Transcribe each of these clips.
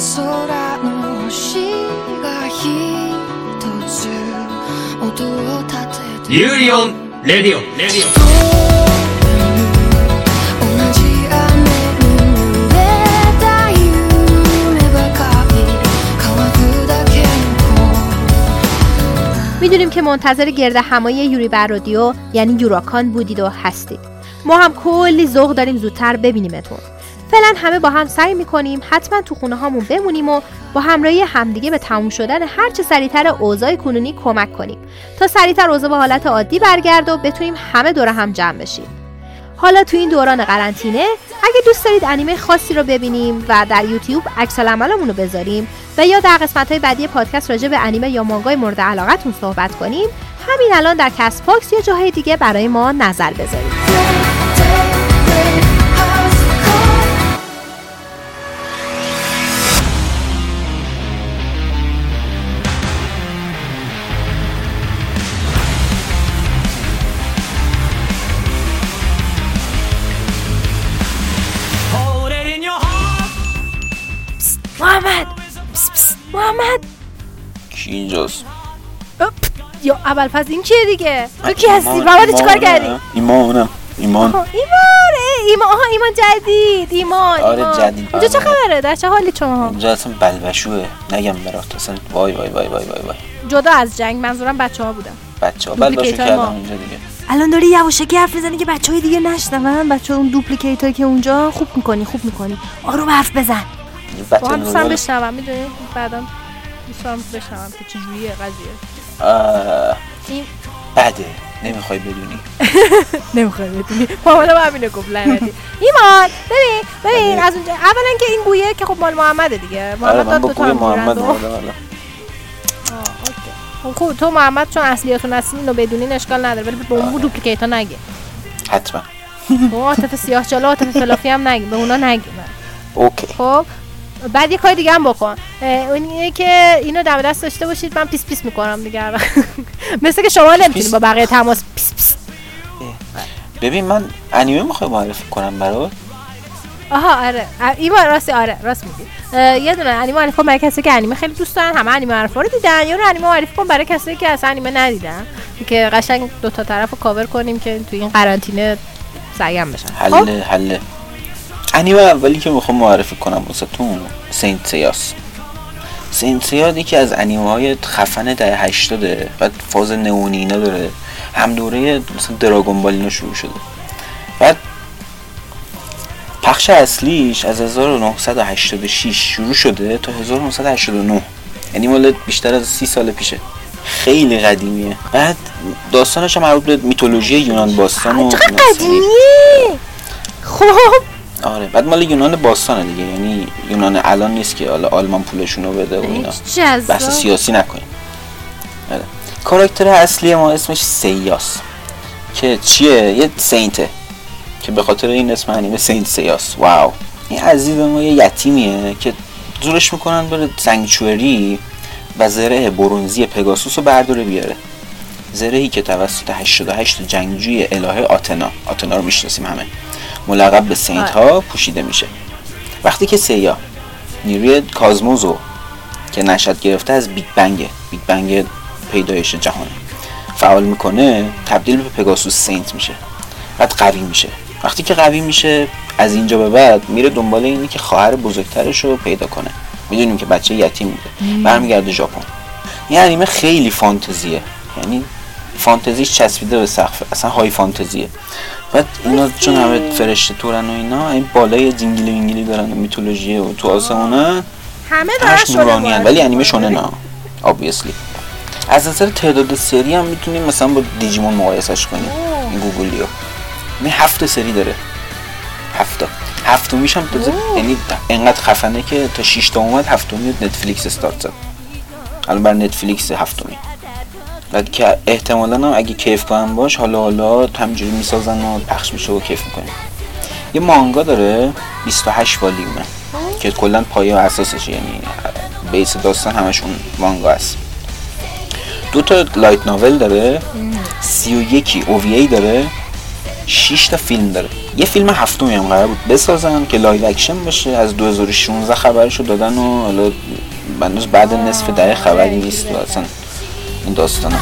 空の星が一つ音を立ててユーリオンレディオンレディオン同じ雨に濡れた夢ばかり乾くだけのمیدونیم که منتظر گرد همایی یوری بر رادیو یعنی یوراکان بودید و هستید ما هم کلی ذوق داریم زودتر ببینیمتون فعلا همه با هم سعی می‌کنیم حتما تو خونه هامون بمونیم و با همراهی همدیگه به تموم شدن هرچه سریعتر اوضاع کنونی کمک کنیم. تا سریعتر اوضاع به حالت عادی برگرد و بتونیم همه دور هم جمع بشیم. حالا تو این دوران قرنطینه اگه دوست دارید انیمه خاصی رو ببینیم و در یوتیوب عکس العملمون رو بذاریم و یا در قسمت های بعدی پادکست راجع به انیمه یا مانگای مورد علاقتون صحبت کنیم همین الان در کست باکس یا جاهای دیگه برای ما نظر بذارید. یا اول پس این کیه دیگه؟ تو کی هستی؟ محمد چیکار. کردی؟ ایمانم. ایمان. ایمان ایمان آها ایمان جدید. ایمان آره،. جدید. اینجا چه آره. خبره؟ در چه حالی شما؟ اینجا اصلا بلبشوه. نگم برات. اصلا وای وای وای وای وای وای. جدا از جنگ. منظورم بچه ها بودن بچه ها بلبشو. کردم اینجا دیگه. الان داری یواشکی حرف می‌زنی که بچه های دیگه نشنون. بچه اون دوپلیکیت هایی که اونجا خوب می‌کنی خوب می‌کنی. آروم حرف بزن. با هم دوستم بشنوم می‌دونی؟ بعدا دوستم بشنوم که چجوریه قضیه. بده. نمی‌خوای بدونی. نمی‌خوای بدونی. مامانم همینو گفت لعنتی. ایمان ببین ببین بله. از اونجا اولا که این گویه که خب مال محمده دیگه. آره محمد داد دو تا محمد. خب خوب تو محمد چون اصلیاتون هستین اینو بدونین اشکال نداره ولی به اون دوپلیکیت ها نگه. حتما. به اون عاطف سیاه چاله عاطف فلافی هم نگه. به اونا نگه. OK. خب بعد یه کار دیگه هم بکن. اون اینه که اینو دم دست داشته باشید من پیس پیس می‌کنم دیگه. مثل که شما نمی‌تونید؟ با بقیه تماس پیس پیس. ببین من انیمه می‌خوای معرفی کنم برات؟ آها آره. ا- ایمان راستی آره راست میگی. یه دونه انیمه معرفی کن برای کسی که انیمه خیلی دوست دارن همه انیمه معرفی رو دیدن. یه دونه انیمه معرفی کن برای کسی که اصلا انیمه ندیدن. که قشنگ دو تا طرف رو کاور کنیم که تو این قرنطینه سرگرم بشن. خب؟ حله حله. انیمه اولی که می‌خوام معرفی کنم واسه تو Saint Seiya س. Saint Seiya یکی از انیمه های خفن دهه هشتاده بعد فاز نئونی اینا داره. هم دوره مثلا Dragon Ball اینا شروع شده. بعد پخش اصلیش از 1986 شروع شده تا 1989 یعنی مال بیشتر از سی سال پیشه. خیلی قدیمیه. بعد داستانش هم مربوط به میتولوژی یونان باستان و قدیمیه؟ خب. آره بعد مال یونان باستانه دیگه یعنی یونان الان نیست که حالا آلمان پولشونو بده و اینا. بحث سیاسی نکنیم. آره. کاراکتر اصلی ما اسمش سیاس که چیه؟ یه سینته که به خاطر این اسم انیمه سینت سیاس. واو. این عزیز ما یه یتیمیه که زورش می‌کنن بره سنگچوری و زره برونزی پگاسوس رو برداره بیاره. زرهی که توسط 88 جنگجوی الهه آتنا. آتنا رو می‌شناسیم همه. ملقب به Saint ها پوشیده میشه. وقتی که سیا نیروی cosmos و که نشأت گرفته از بیگ بنگ بیگ بنگ پیدایش جهانه فعال می‌کنه تبدیل به پگاسوس Saint میشه. بعد قوی میشه. وقتی که قوی میشه از اینجا به بعد میره دنبال اینی که خواهر بزرگترش رو پیدا کنه. می‌دونیم که بچه یتیم بوده. برمیگرده ژاپن. این انیمه خیلی فانتزیه. یعنی فانتزیش چسبیده به سقف. اصلا های فانتزیه. بعد اینا چون همه فرشته تورن و اینا این بالای جنگیلی وینگیلی دارن و میتولوژی و تو آسمونه همه شونه نورانی ولی انیمه. شونه نه obviously. از نظر تعداد سری هم می‌تونیم مثلا با دیجیمون مقایسش کنیم این گوگلیو. این هفت سری داره. هفتا. هفتمیش هم تازه یعنی انقدر خفنه که تا 6 تا اومد هفتمی Netflix استارت زد الان بر Netflix هفتمی. بعد که احتمالا هم اگه کیف کنم باش حالا حالا همینجوری می‌سازن و پخش میشه و کیف می‌کنیم. یه مانگا داره 28 والیومه که کلا پایه و اساسشه یعنی base داستان همشون مانگا است. دو تا light novel داره سی و یکی OVA یی داره 6 تا فیلم داره. یه فیلم هفتمی هم قرار بود بسازن که live action باشه از 2016 خبرشو دادن و حالا بعد نصف دهه خبری نیست و اصلا und das dann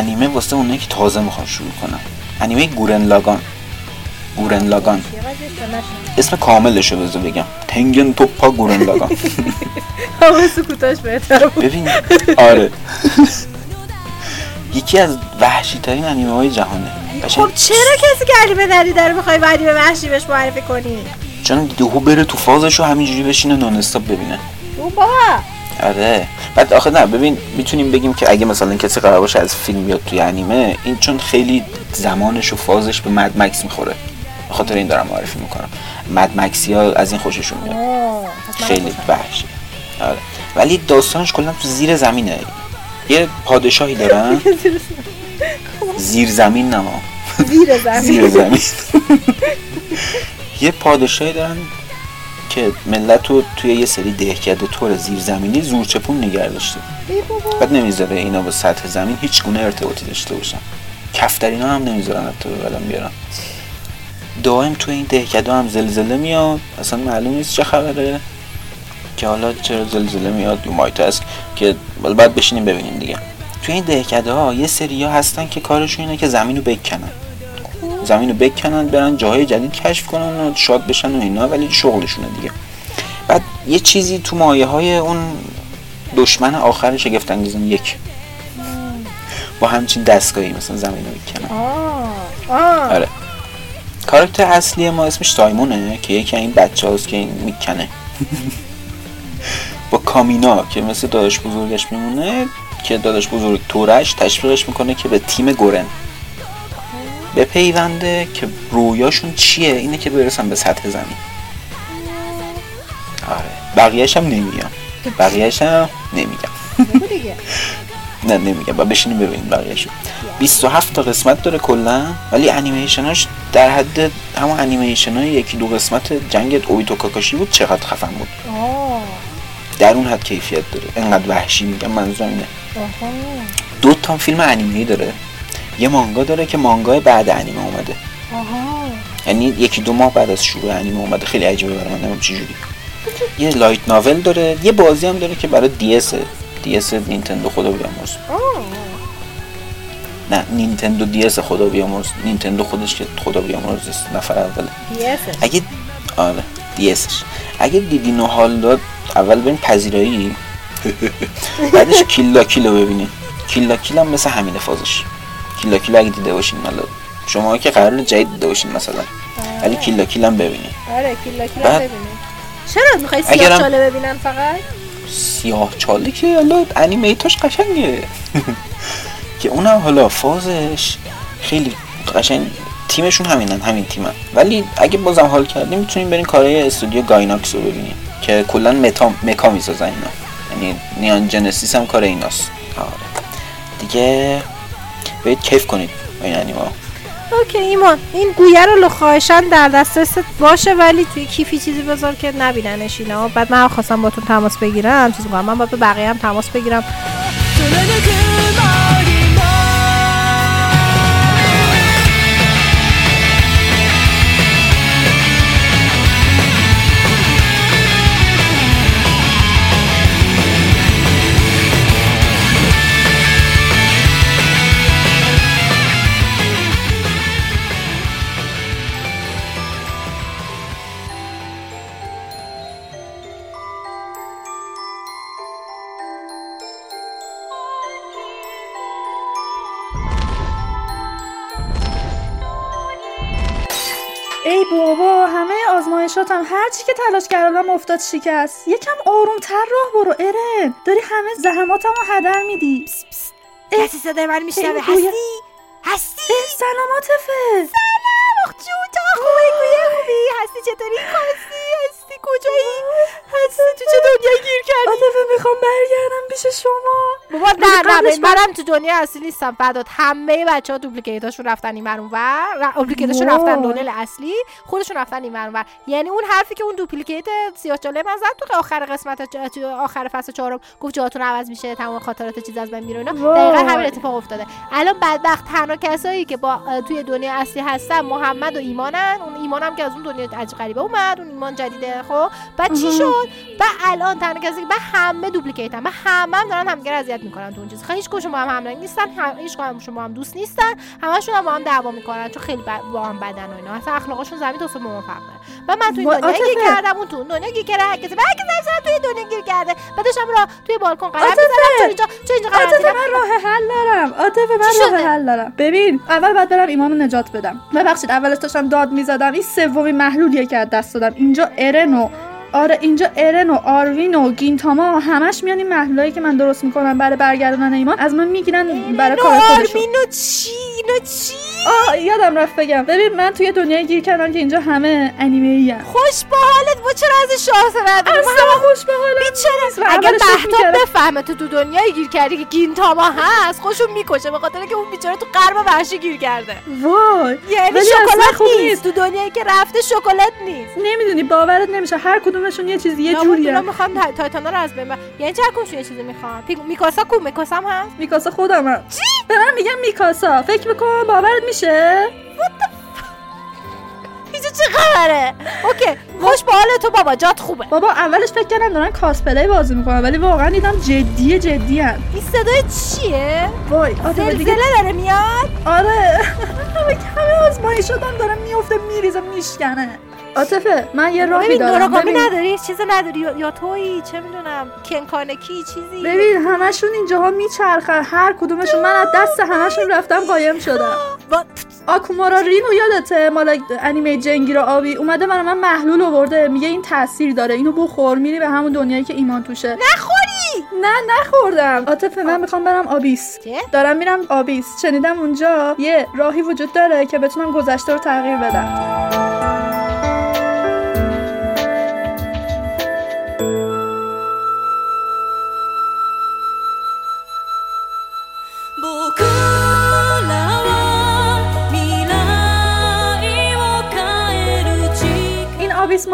انیمه واسه اونایی که تازه می‌خوان شروع کنن. انیمه گورن لاگان. گورن لاگان. اسم کاملشو بذار بگم. تنگن توپا گورن لاگان. سکوتاش بهتر بود. ببین آره. یکی از وحشی ترین انیمه های جهانه. خب چرا کسی که انیمه ندیده داره می‌خوای به انیمه وحشی بهش معرفی کنی؟ چون دیدهو بره تو فازش همینجوری بشینه نون استاپ ببینه. بابا آره. بعد آخه نه ببین می‌تونیم بگیم که اگه مثلا کسی قرار باشه از فیلم بیاد توی انیمه این چون خیلی زمانش و فازش به مد مکس می‌خوره. خاطر این دارم معرفی می‌کنم. مد مکسی ها از این خوششون میاد. خیلی وحشی آره. ولی داستانش کلا تو زیر زمینه. یه پادشاهی دارن. زیر زمین. نه زیر زمین. زیر زمین. یه پادشاهی دارن. که ملت رو توی یه سری دهکده طور زیرزمینی زورچپون نگه داشته. بعد نمی‌ذاره اینا با سطح زمین هیچ گونه ارتباطی داشته باشن. کفترینا هم نمی‌ذارن حتی ببرن بیارن. دائم توی این دهکده هم زلزله میاد. اصلا معلوم نیست چه خبره. که حالا چرا زلزله میاد؟ مایت هست که بعد بشینیم ببینیم دیگه. توی این دهکده ها یه سری ها هستن که کارشون اینه که زمین رو بکنن. زمین رو بکنن برن جاهای جدید کشف کنن و شاد بشن و اینا ولی شغلشونه دیگه. بعد یه چیزی تو مایه های اون دشمن آخر شگفت انگیزان یک. با همچین دستگاهی مثلا زمین رو می‌کنن آه. آره. کاراکتر اصلی ما اسمش سایمونه که یکی این بچه هاست که این می‌کنه. با کامینا که مثل داداش بزرگش میمونه که داداش بزرگ تورش تشویقش می‌کنه که به تیم گورن. به پیونده که رویاشون چیه؟ اینه که برسن به سطح زمین. آره. بقیهش هم نمیگم بقیهش هم نمیگم نه نمیگم با بشینیم ببینیم بقیهشو 27 تا قسمت داره کلا ولی انیمیشناش در حد همون انیمیشن های یکی دو قسمت جنگ اویتو کاکاشی بود چقدر خفن بود. در اون حد کیفیت داره. انقدر وحشی میگم منظورم اینه. دو تا فیلم انیمه داره. یه مانگا داره که مانگای بعد انیمه اومده. آها. یعنی یکی دو ماه بعد از شروع انیمه اومده. خیلی عجیبه برای من نمی‌دونم چه جوری. یه light novel داره. یه بازی هم داره که برای DS DS Nintendo خدا بیامرز. نه Nintendo DS خدا بیامرز. نینتندو خودش که خدا بیامرز نفر اوله اگه آره DS ش اگه دیدین و حال داد اول بریم پذیرایی. بعدش کیلا کیلو ببینین کیلا کیل هم مثل همین فازش. کیلا کیل اگه دیده باشین مالا شما که قرار جدید دیده باشین مثلا. ولی کیلا کیل هم ببینین. آره کیلا کیلا بعد- ببینیم. چرا می‌خوای سیاه چاله ببینن فقط؟ سیاه چاله که حالا انیمیتاش قشنگه. که اونم حالا فازش خیلی قشنگ تیمشون همینن همین تیمن. ولی اگه بازم حال کردیم می‌تونیم بریم کارهای استودیو گایناکس رو ببینیم که کلا متا مکا می‌سازن اینا. یعنی نیان جنسیس هم کار ایناست. آره. دیگه برید کیف کنید با این انیما. اوکی ایمان این گویه رو خواهشان در دسترست باشه ولی توی کیفی چیزی بذار که نبیننش اینا. بعد من خواستم با تو تماس بگیرم چیز کنم. من باید بقیه هم تماس بگیرم. آزمایشاتم هر چی که تلاش کردم افتاد شکست. یکم آرومتر راه برو ارن داری همه زحماتم رو هدر میدی. کسی صدای من میشنوه؟ هستی؟ هستی؟ اه، سلام عاطفه سلام جون تا خوبه گویه خوبی. هستی چطوری؟ هستی. کجایی؟ هستی تو چه دنیا گیر کردی؟ عاطفه می‌خوام برگردم پیش شما. بابا نه نه منم تو دنیا اصلی نیستم. فدات همه بچه ها دوپلیکیتاشون رفتن این ور ور. دوپلیکیتاشون. رفتن دنیل اصلی. خودشون رفتن این ور ور. یعنی اون حرفی که اون دوپلیکیت سیاه چاله من زد تو آخر قسمت تو آخر فصل چهارم گفت جاتون عوض میشه تمام خاطرات چیز از بین میره اینا. دقیقا همین اتفاق افتاده. الان بدبخت تنها کسایی که با توی دنیا اصلی هستن محمد و ایمانن. اون ایمان هم که از اون دنیا عجیب غریبه اومد. اون ایمان جدیده خب؟ بعد چی. شد؟ و الان تنها کسی که من همه دوپلیکیتن. من همه هم دارن همدیگه رو اذیت می‌کنن تو اون چیز هیچ کدوم با هم همرنگ نیستن هم هیچ کدومشون با هم دوست نیستن. همشون هم با هم دعوا می‌کنن. چون خیلی با هم بدن و اینا. اصلا اخلاقشون زمین تا فرق داره. و من توی وای، دنیا گیر. کردم اون تو دنیا گیر کرده هر کسی هر کسی هر توی دنیا گیر کرده. بعدش هم را توی بالکن عاطفه. می‌زنم چون اینجا چون اینجا قرنطینه من راه حل دارم. عاطفه من راه؟ حل دارم. ببین اول باید برم ایمانو نجات بدم. ببخشید اولش داشتم داد می‌زدم. این سومین محلولیه که از دست دادم. اینجا ارن و آره اینجا ارن و آروین و گینتاما همش میان این محلولایی که من درست می‌کنم برای برگردوندن ایمان از من می‌گیرن برای کار خودشون. اینو چی؟ اینو چی؟ آه یادم رفت بگم. ببین من توی دنیای گیر کردم که اینجا همه انیمه ای خوش به حالت با چرا از شاه نداری اصلا خوش به و اگه می‌کردم- بفهمه تو تو دنیای گیر کردی که گینتاما هست خوشو می‌کشه به خاطر که اون بیچاره تو غرب وحشی گیر کرده. وای. یعنی شکلات نیست. تو دنیایی که رفته شکلات نیست. نمی‌دونی باورت نمیشه. هر کدومشون یه چیزی یه جوریه. می‌خوام تا- تایتانا رو از بین یعنی چه کدومشون یه چیزی می‌خوام. میکاسا کو میکاسا هم هست؟ میکاسا خودمم به من میگم میکاسا. فکر می‌کنم باورت میشه؟ اینجا چه خبره؟ اوکی خوش به حال تو بابا جات خوبه. بابا اولش فکر کردم دارن کاسپلی بازی می‌کنن ولی واقعا دیدم جدیه جدی هن. این صدای چیه؟ وای آره دیگه داره میاد؟ آره. همه همه آزمایی شدم دارم میفته میریزه میشکنه. عاطفه من یه راهی ببین دارم. ببین. نداری؟ چیز نداری. یا, تویی؟ چه می‌دونم؟ کنکانکی چیزی؟ ببین همشون اینجاها میچرخن. هر کدومشون. من از دست همشون رفتم قایم شدم. آکومارا رینو یادته؟ مال انیمه جنگیر آبی. اومده برای من محلول آورده. میگه این تاثیر داره. اینو بخور. میری به همون دنیایی که ایمان توشه. نخوری! نه نخوردم. عاطفه من می‌خوام برم آبیس. چه؟ دارم میرم آبیس. شنیدم اونجا یه راهی وجود داره که بتونم گذشته رو تغییر بدم.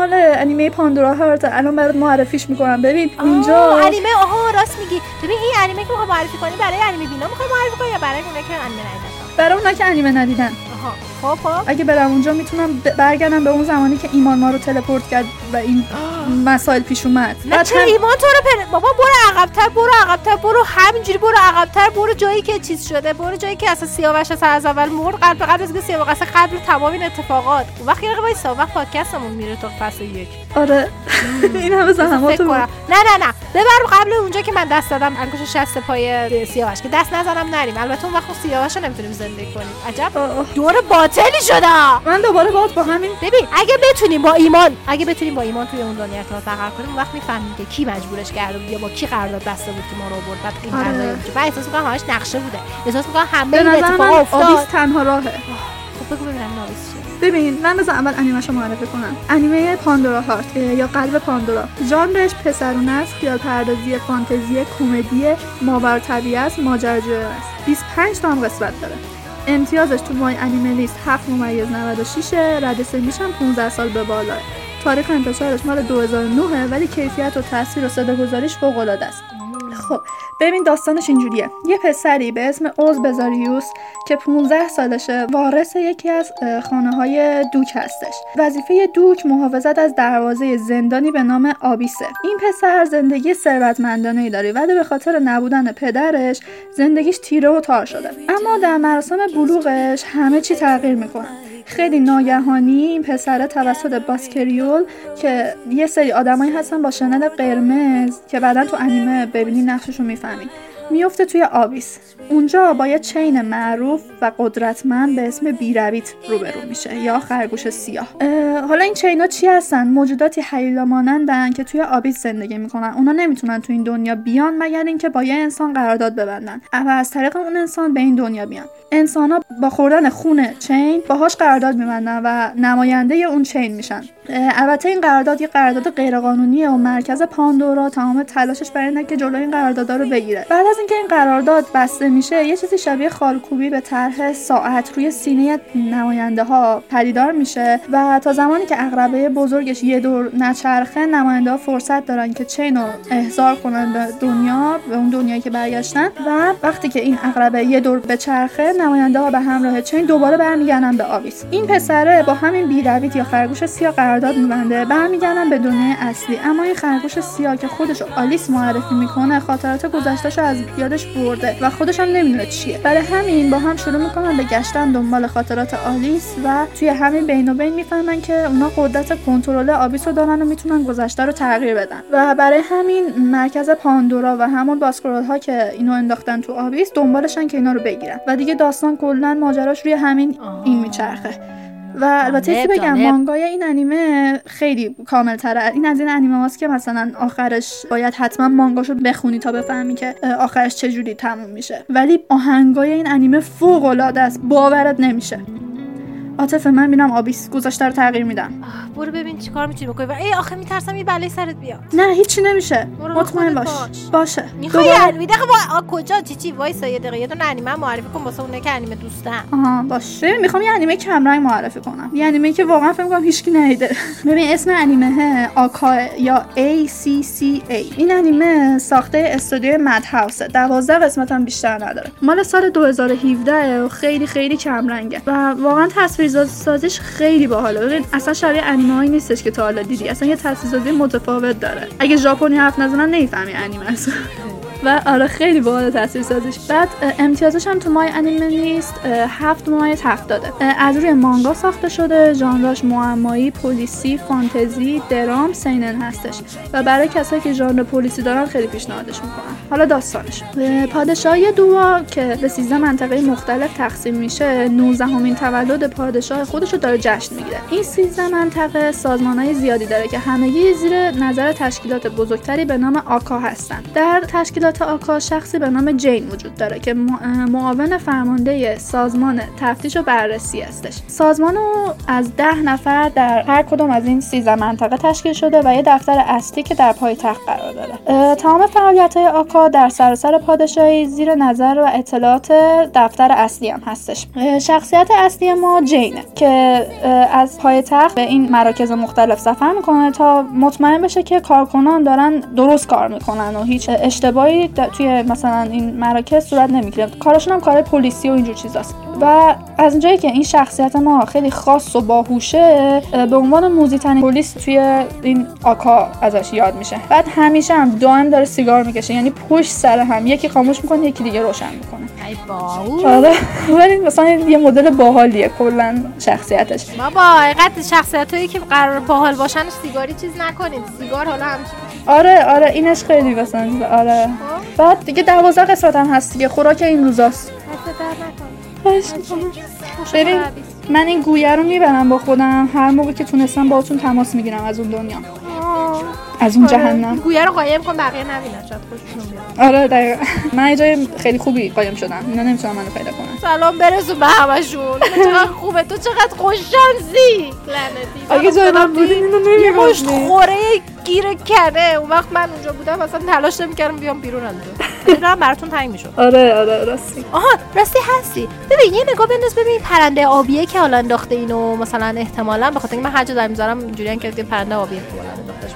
مال انیمه پاندورا هارت الان برات معرفیش می‌کنم. ببین آه، اونجا انیمه آها راست میگی. ببین این انیمه که می‌خوای معرفی کنی برای انیمه بینا می‌خوای معرفی کنی یا برای اونایی که انیمه ندیدن؟ برای اونا که انیمه ندیدن. آها خب خب. اگه برم اونجا می‌تونم برگردم به اون زمانی که ایمان ما رو تلپورت کرد. و این مسائل پیش اومد. نه چرا؟ هم- ایمان تو رو پر... بابا برو عقبتر برو عقبتر برو همینجوری برو عقبتر برو جایی که چیز شده برو جایی که اصلا سیاوش اصلا از اول مرد قبل قبل از سیاوش اصلا قبل تمام این اتفاقات. اون وقت یه وایسا وقت پادکستمون میره تا فصل یک. آره. این همه کنم. نه نه نه. ببر قبل اونجا که من دست دادم انگوش شست پای سیاوش. که دست نزنم نریم. البته اون وقت اون سیاوش رو نمی‌تونیم زندگی کنیم. عجب. آه. دور باطلی شده من دوباره باید با همین ببین اگه بتونیم با ایمان اگه بتونیم با ایمان توی اون دنیا ارتباط کنیم اون وقت می‌فهمیم که کی مجبورش کرده بود یا با کی قرارداد بسته بود که ما رو آورد. بعد این آره. قرارداد بود. بعد احساس می‌کنم همش نقشه بوده. احساس می‌کنم همه این اتفاق افتاد. تنها راهه. خب بگو ببینم چیه. ببین من بذار اول انیمهشو معرفی کنم. انیمه پاندورا هارت یا قلب پاندورا. ژانرش پسرونه است خیال پردازی فانتزی کمدی ماور طبیعه است ماجراجویی است. 25 تا هم قسمت داره. امتیازش تو مای انیمه لیست 7 ممیز 96 رد سنیش هم 15 سال به بالاه تاریخ انتشارش مال 2009 ولی کیفیت و تاثیر و صداگذاریش فوق العاده است. خب ببین داستانش اینجوریه. یه پسری به اسم اوز بزاریوس که 15 سالشه وارث یکی از خانه های دوک هستش. وظیفه دوک محافظت از دروازه زندانی به نام آبیسه. این پسر زندگی ثروتمندانه ای داره ولی به خاطر نبودن پدرش زندگیش تیره و تار شده. اما در مراسم بلوغش همه چی تغییر می‌کنه. خیلی ناگهانی این پسره توسط باسکریول که یه سری آدمایی هستن با شنل قرمز که بعدا تو انیمه ببینی نقششون می‌فهمین میفته توی آبیس اونجا با یه چین معروف و قدرتمند به اسم بیرویت روبرو میشه یا خرگوش سیاه. اه، حالا این چینا چی هستن؟ موجوداتی حیلا مانندن که توی آبیس زندگی می‌کنن. اونا نمی‌تونن تو این دنیا بیان مگر اینکه با یه انسان قرارداد ببندن. و از طریق اون انسان به این دنیا بیان. انسان ها با خوردن خون چین باهاش قرارداد میبندن و نماینده اون چین میشن. البته این قرارداد یه قرارداد غیرقانونیه و مرکز پاندورا تمام تلاشش برای اینه که جلوی این قراردادها رو بگیره. بعد از اینکه این قرارداد بسته میشه یه چیزی شبیه خالکوبی به طرح ساعت روی سینه نماینده ها پدیدار میشه و تا زمانی که عقربه بزرگش یه دور نچرخه نماینده ها فرصت دارن که chain رو احضار کنن به دنیا به اون دنیایی که برگشتن و وقتی که این عقربه یه دور به چرخه نماینده ها به همراه chain دوباره برمیگردن به Abyss این پسره با همین B-Rabbit یا خرگوش سیاه قرارداد میبنده. برمیگردن به دنیای اصلی. اما این خرگوش سیاه که خودش آلیس معرفی می‌کنه خاطرات گذشتهش از یادش برده و خودش هم نمی‌دونه چیه. برای همین با هم شروع می‌کنن به گشتن دنبال خاطرات آلیس و توی همین بین و بین می‌فهمن که اونا قدرت کنترل Abyss رو دارن و می‌تونن گذشته رو تغییر بدن. و برای همین مرکز پاندورا و همون Baskerville ها که اینو انداختن تو Abyss دنبالشن که اینا رو بگیرن. و دیگه داستان کلا ماجراش روی همین این میچرخه. و البته چی بگم. مانگای این انیمه خیلی کامل تره این از این انیمه هاست که مثلا آخرش باید حتما مانگاشو بخونی تا بفهمی که آخرش چجوری تموم میشه. ولی آهنگای این انیمه فوق العاده است. باورت نمیشه. عاطفه من میرم آبیس گذاشته رو تغییر میدم. برو ببین چیکار می‌تونی بکنی. ای آخه میترسم یه بلای سرت بیاد. نه هیچی نمیشه. مطمئن باش. باش. باشه. می‌خوای انیمه دقیقه با آ، کجا؟ چی چی؟ وایسا یه دقیقه یه دونه انیمه معرفی کن واسه اونه که انیمه دوستن. آها باشه می‌خوام یه انیمه کمرنگ معرفی کنم. یه انیمه که واقعا فکر کنم هیچکی ندیده. ببین اسم انیمه آکا یا ACCA این انیمه ساخته استودیو مد هاوسه 12 قسمت هم بیشتر نداره. مال سال 2017 و خیلی خیلی کمرنگه و واقعا تصویر سازیش خیلی باحاله. ببین اصلا شبیه انیمه نیستش که تا حالا دیدی. اصلا یه تصویرسازی متفاوت داره. اگه ژاپنی حرف نزنن نمی‌فهمی انیمه است و آره خیلی باحال تصویر سازیش بعد امتیازش هم تو مای انیمه نیست. هفت ممیز هفت داده اه، از روی مانگا ساخته شده. ژانراش معمایی پلیسی فانتزی درام سینن هستش. و برای کسایی که ژانر پلیسی دارن خیلی پیشنهادش می‌کنم حالا داستانش. اه، پادشاهی دوا که به 13 منطقه مختلف تقسیم میشه 19 همین تولد پادشاه خودش رو داره جشن می‌گیره. این 13 منطقه سازمان های زیادی داره که همگی زیر نظر تشکیلات بزرگتری به نام آکا هستن. در تشکیلات آکا شخصی به نام جین وجود داره که معاون فرمانده سازمان تفتیش و بررسی هستش. سازمان از ده نفر در هر کدوم از این 13 منطقه تشکیل شده و یه دفتر اصلی که در پایتخت قرار داره. تمام فعالیت های آکا در سراسر پادشاهی زیر نظر و اطلاعات دفتر اصلی هم هستش. شخصیت اصلی ما جینه که از پایتخت به این مراکز مختلف سفر می‌کنه تا مطمئن بشه که کارکنان دارن درست کار می‌کنن و هیچ اشتباهی د- توی مثلا این مراکز صورت نمی‌گیره. کارشون هم کار پلیسی و اینجور چیزاست. و از اونجایی که این شخصیت ما خیلی خاص و باهوشه اه، به عنوان موزیترین پلیس توی این آکا ازش یاد میشه. بعد همیشه هم دائم داره سیگار می‌کشه. یعنی پشت سر هم. یکی خاموش می‌کنه یکی دیگه روشن می‌کنه. ای باو آره. ولی مثلا یه مدل باحالیه. کلا شخصیتش. بابا حقیقت شخصیت هایی که قرار باحال باشن سیگاری چیز نکنید. سیگار حالا همچین آره آره اینش خیلی مثلا آره. بعد دیگه دوازده قسمت هم هست دیگه. خوراک این روزاست. ببین من این گویه رو می‌برم با خودم. هر موقع که تونستم باهاتون تماس می‌گیرم از اون دنیا. از اون جهنم. گویه رو قایم کن بقیه نبینن. شاید خوششون بیاد آره دقیقا. من جای خیلی خوبی قایم شدم. اینا نمی‌تونم منو پیدا کنن. سلام برسون به همشون. چقدر خوبه. تو چقدر خوششانسی. لعنتی. اگه جای من بودین اینو نمی‌گفتین خوره گیر کنه اون وقت من اونجا بودم اصلا تلاش نمی‌کردم بیام بیرون از اونجا. دارم براتون تنگ می‌شد. آره آره راستی. آها راستی هستی. ببین یه نگاه بنداز ببین پرنده آبیه که حالا انداخته اینو مثلا احتمالا به خاطر اینکه من هر جا دارم می‌ذارم اینجوریه که پرنده آبی تو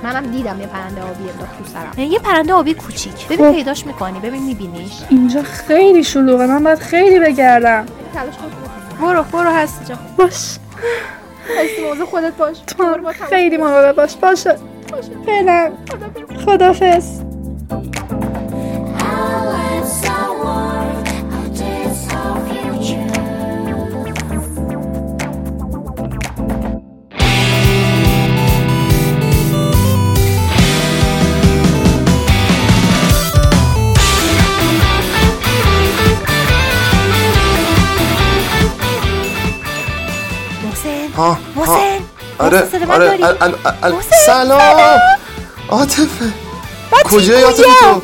منم دیدم یه پرنده آبی انداخت تو سرم. یه پرنده آبی کوچیک. ببین خب. پیداش می‌کنی ببین میبینیش. اینجا خیلی شلوغه. من باید خیلی بگردم. تلاش کن. برو برو هستی جان. باش. هستی موضوع خودت باش. تو هم خیلی مراقب باش. باشه. فعلا خدافظ آره آره سلام. عاطفه. کجایی عاطفه تو؟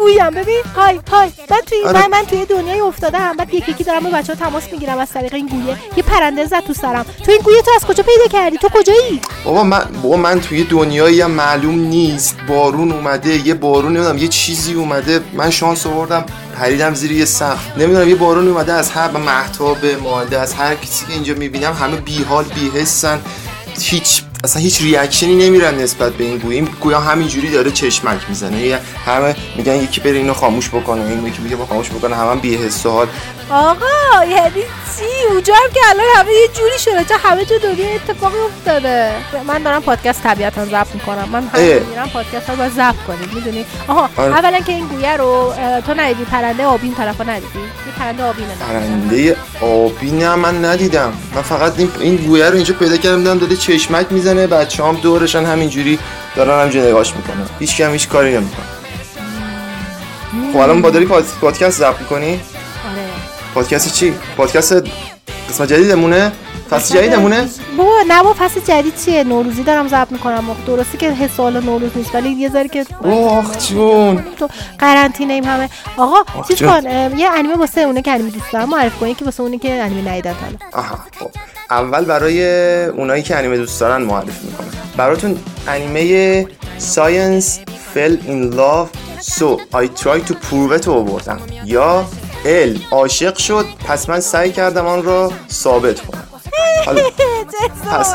گویم. ببین های های. من توی آره. من, من توی دنیای افتادم بعد یکی یکی دارم با بچه ها تماس می‌گیرم از طریق این گویه یه پرنده زد تو سرم. تو این گویه تو از کجا پیدا کردی؟ تو کجایی؟ بابا من بابا من توی دنیایی هم معلوم نیست. بارون اومده یه بارون نمی‌دونم یه چیزی اومده. من شانس آوردم پریدم زیر یه سقف. نمی‌دونم یه بارون اومده از هر محتاب مانده از هر کسی که اینجا می‌بینم همه بیحال بیحسن. هیچ اصلا هیچ ریاکشنی نمیرن نسبت به این گویه این گویا همینجوری داره چشمک می‌زنه. یه همه میگن یکی بره اینو خاموش بکنه این یکی میگه با خاموش بکنه. همه هم بی‌حس و حال. آقا یعنی چی؟ اونجا هم که الان همه یه جوری شده. چه همه تو دنیا اتفاقی افتاده. من دارم پادکست طبیعتا ضبط می‌کنم. من. همین میرم پادکست رو باید ضبط کنیم می‌دونی؟ آها آره. اولا که این گویه رو تو ندیدی؟ پرنده آبین طرفا ندیدی؟ این پرنده آبینه پرنده آبی نه من ندیدم. من فقط این, این گویه رو اینجا پیدا کردم داره چشمک می‌زنه. بچه هم دورشن همینجوری دارن همینجا نگاش می‌کنن. هیچ کم هیچ کاری نمی‌کنه خب الان با داری پاد... پادکست ضبط می‌کنی؟ آره. پادکست چی؟ پادکست قسمت جدیدمونه؟ فصل جدیدمونه؟ بابا نه با فصل جدید چیه؟ نوروزی دارم ضبط می‌کنم. درسته که حس سال نوروز نیست ولی یه ذره که آخ جون. تو قرنطینه ایم همه. آقا چیز. کن یه انیمه واسه اونه که انیمه دوست دارم. معرفی کن. که واسه اونه که انیمه ندیدن تا حالا. آها خب. اول برای اونایی که انیمه دوست دارن معرفی می‌کنم. براتون انیمه Science Fell in Love. So I Tried to Prove It رو آوردم. یا ال عاشق شد. پس من سعی کردم آن را ثابت کنم. حالا پس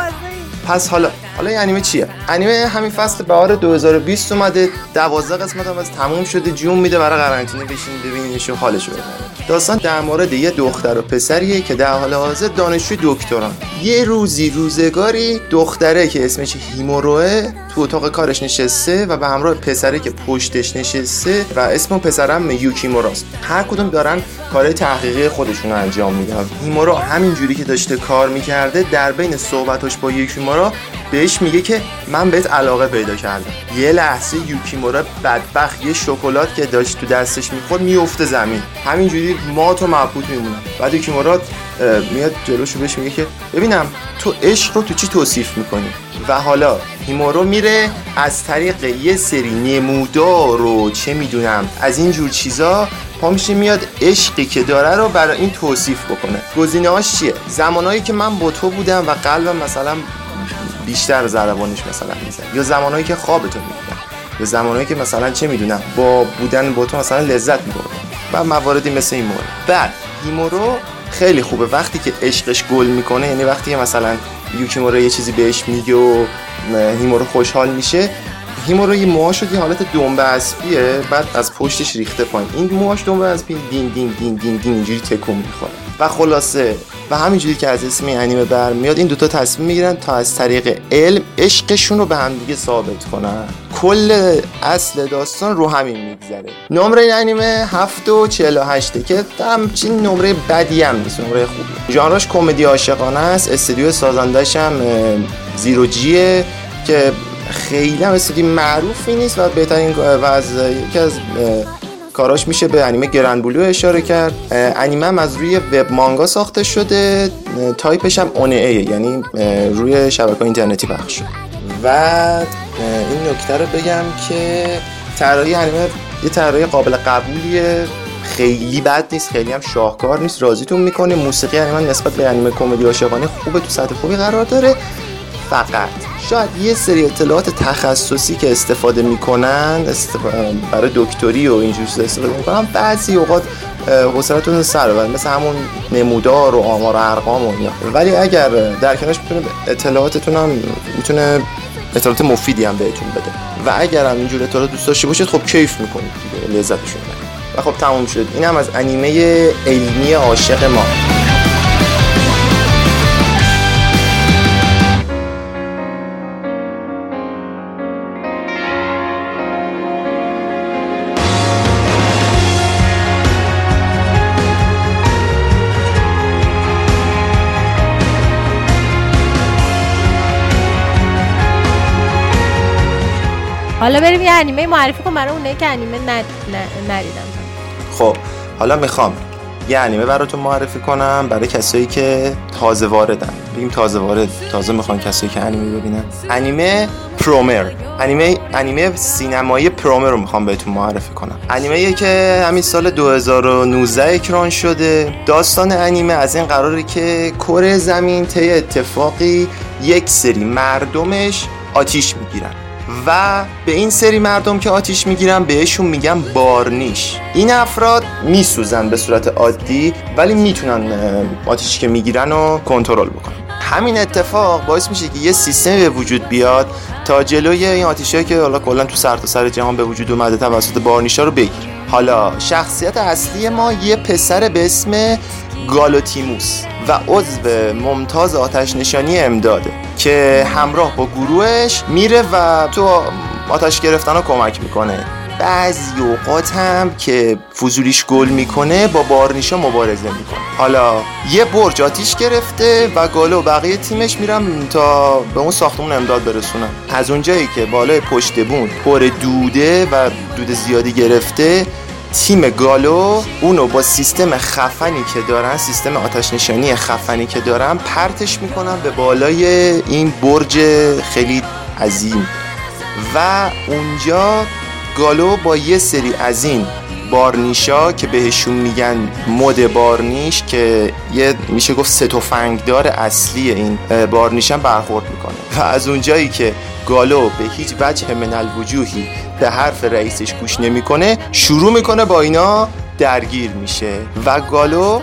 پس حالا حالا این انیمه چیه؟ انیمه همین فصل بهار 2020 اومده 12 قسمت هم از تموم شده جون میده برای قرنطینه بشین ببینینش و حالش ببرین داستان در مورد یه دختر و پسریه که در حال حاضر دانشجوی دکتران. یه روزی روزگاری دختره که اسمش هیموروه تو اتاق کارش نشسته و به همراه پسره که پشتش نشسته و اسم پسرم یوکیموراست. هر کدوم دارن کار تحقیقی خودشون رو انجام میدن. هیمورا همینجوری که داشته کار می‌کرده در بین صحبتاش با یوکیمورا بهش میگه که من بهت علاقه پیدا کردم. یه لحظه یوکیمورا بدبخت یه شکلات که داشت تو دستش می‌خورد میفته زمین. همینجوری مات و مبهوت میمونم. بعد یوکیمورا میاد جلوشو بهش میگه که ببینم تو عشق رو تو چی توصیف می‌کنی؟ و حالا هیمورو میره از طریق یه سری نمودار رو چه می‌دونم از این جور چیزا پا میشه میاد عشقی که داره رو برای این توصیف بکنه. گزینه هاش چیه؟ زمانهایی که من با تو بودم و قلبم مثلا بیشتر ضربانش مثلا میزن یا زمانهایی که خوابتو می‌بینم یا زمانهایی که مثلا چه می‌دونم با بودن با تو مثلا لذت میبردم و مواردی مثل این مورد بعد هیمورو خیلی خوبه. وقتی که عشقش گل می‌کنه یعنی وقتی که مثلا یوکیمورو یه چیزی بهش میگه و هیمورو خوشحال میشه هیمورو یه موهاش یه حالت دنبه اسبیه بعد از پشتش ریخته پایین. این موهاش دنبه اسبی دین دین دین دین دین اینجوری تکون می‌خوره. و خلاصه. و همینجوری که از اسم انیمه برمیاد این دوتا تصمیم می‌گیرن تا از طریق علم عشقشون رو به همدیگه ثابت کنن. کل اصل داستان رو همین میگذره. نمره این انیمه 7 و 48 که همچین نمره بدی هم نیست نمره خوبی ژانرش کمدی عاشقانه است استودیو سازندش هم زیرو جیه که خیلی هم استودیو معروفی نیست و بهترین و از یکی از کاراش میشه به انیمه گرند بلو اشاره کرد. انیمه هم از روی وب مانگا ساخته شده. تایپش هم اون یعنی روی شبکه اینترنتی پخش شد و این نکته رو بگم که طراحی انیمه یه طراحی قابل قبولیه. خیلی بد نیست خیلی هم شاهکار نیست. راضیتون می‌کنه. موسیقی انیمه نسبت به انیمه کمدی عاشقانه خوبه تو سطح خوبی قرار داره. فقط. شاید یه سری اطلاعات تخصصی که استفاده می‌کنن برای دکتری و اینجور استفاده می‌کنن بعضی اوقات حوصلتون سر ببره مثل همون نمودار و آمار و ارقام و اینا. ولی اگر در کنارش می‌تونه اطلاعاتتون هم می‌تونه اطلاعات مفیدی هم بهتون بده. و اگر هم اینجور اطلاعات دوست داشته باشید خب کیف می‌کنید لذتشون و خب تموم شد. این هم از انیمه علمی عاشق ما. حالا بریم یه انیمه معرفی کن برای اونایی که انیمه ند... ن... خب حالا می‌خوام یه انیمه براتون معرفی کنم برای کسایی که تازه واردن. بگیم تازه وارد تازه می‌خوان کسایی که انیمه ببینن. انیمه پرومر. انیمه انیمه سینمایی پرومر رو می‌خوام بهتون معرفی کنم. انیمه که همین سال 2019 اکران شده. داستان انیمه از این قراره که کره زمین طی اتفاقی یک سری مردمش آتیش می‌گیرن. و به این سری مردم که آتیش می‌گیرن بهشون میگن بارنیش. این افراد میسوزن به صورت عادی ولی می‌تونن اه، آتیشی که می‌گیرن رو کنترل بکنن. همین اتفاق باعث میشه که یه سیستمی به وجود بیاد تا جلوی این آتیشایی که حالا کلا تو سر تا سر جهان به وجود اومده توسط بارنیشا رو بگیر حالا شخصیت اصلی ما یه پسر به اسم گالوتیموس و عضو ممتاز آتش نشانی امداده که همراه با گروهش میره و تو آتش گرفتن ها کمک می‌کنه. بعضی اوقات هم که فضولیش گل می‌کنه با بارنیشا مبارزه می‌کنه. حالا یه برج آتیش گرفته و گالو و بقیه تیمش میرن تا به اون ساختمون امداد برسونن. از اونجایی که بالای پشت بون پر دوده و دود زیادی گرفته تیم گالو اونو با سیستم خفنی که دارن سیستم آتش نشانی خفنی که دارن پرتش می‌کنن به بالای این برج خیلی عظیم. و اونجا گالو با یه سری از این بارنیشا که بهشون میگن مد بارنیش که یه میشه گفت سه تفنگدار اصلی این بارنیشن برخورد می‌کنه. و از اونجایی که گالو به هیچ وجه من الوجوهی به حرف رئیسش گوش نمی‌کنه شروع می‌کنه با اینا درگیر میشه. و گالو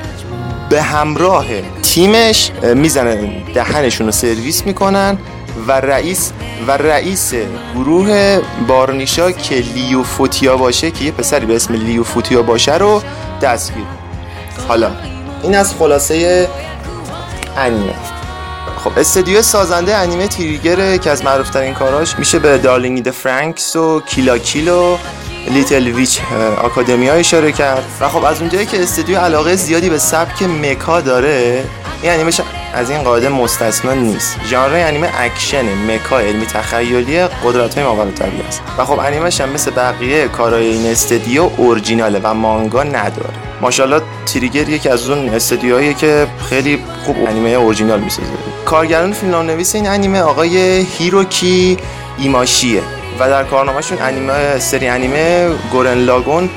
به همراه تیمش اه، می‌زنن دهنشون رو سرویس می‌کنن. و رئیس و رئیس گروه Burnish ها که لیو فوتیا باشه که یه پسری به اسم لیو فوتیا باشه رو دستگیر. حالا این از خلاصه انیمه. خب استدیو سازنده انیمه Trigger ه که از معروف ترین کاراش میشه به Darling the Franxx و Kill la Kill و Little Witch Academia اشاره کرد. و خب از اونجایی که استدیو علاقه زیادی به سبک مکا داره این انیمه از این قاعده مستثنا نیست. ژانر انیمه اکشن مکا علمی تخیلی قدرت های طبیعی است. و خب انیمش هم مثل بقیه کارهای این استدیو اورجیناله و مانگا نداره. ماشاءالله Trigger یکی از اون استدیوهایی که خیلی خوب انیمه اورجینال می‌سازه. کارگردان فیلمنامه نویس این انیمه آقای هیروکی ایماشیه. و در کارنامهشون انیمه سری انیمه گورن لاگون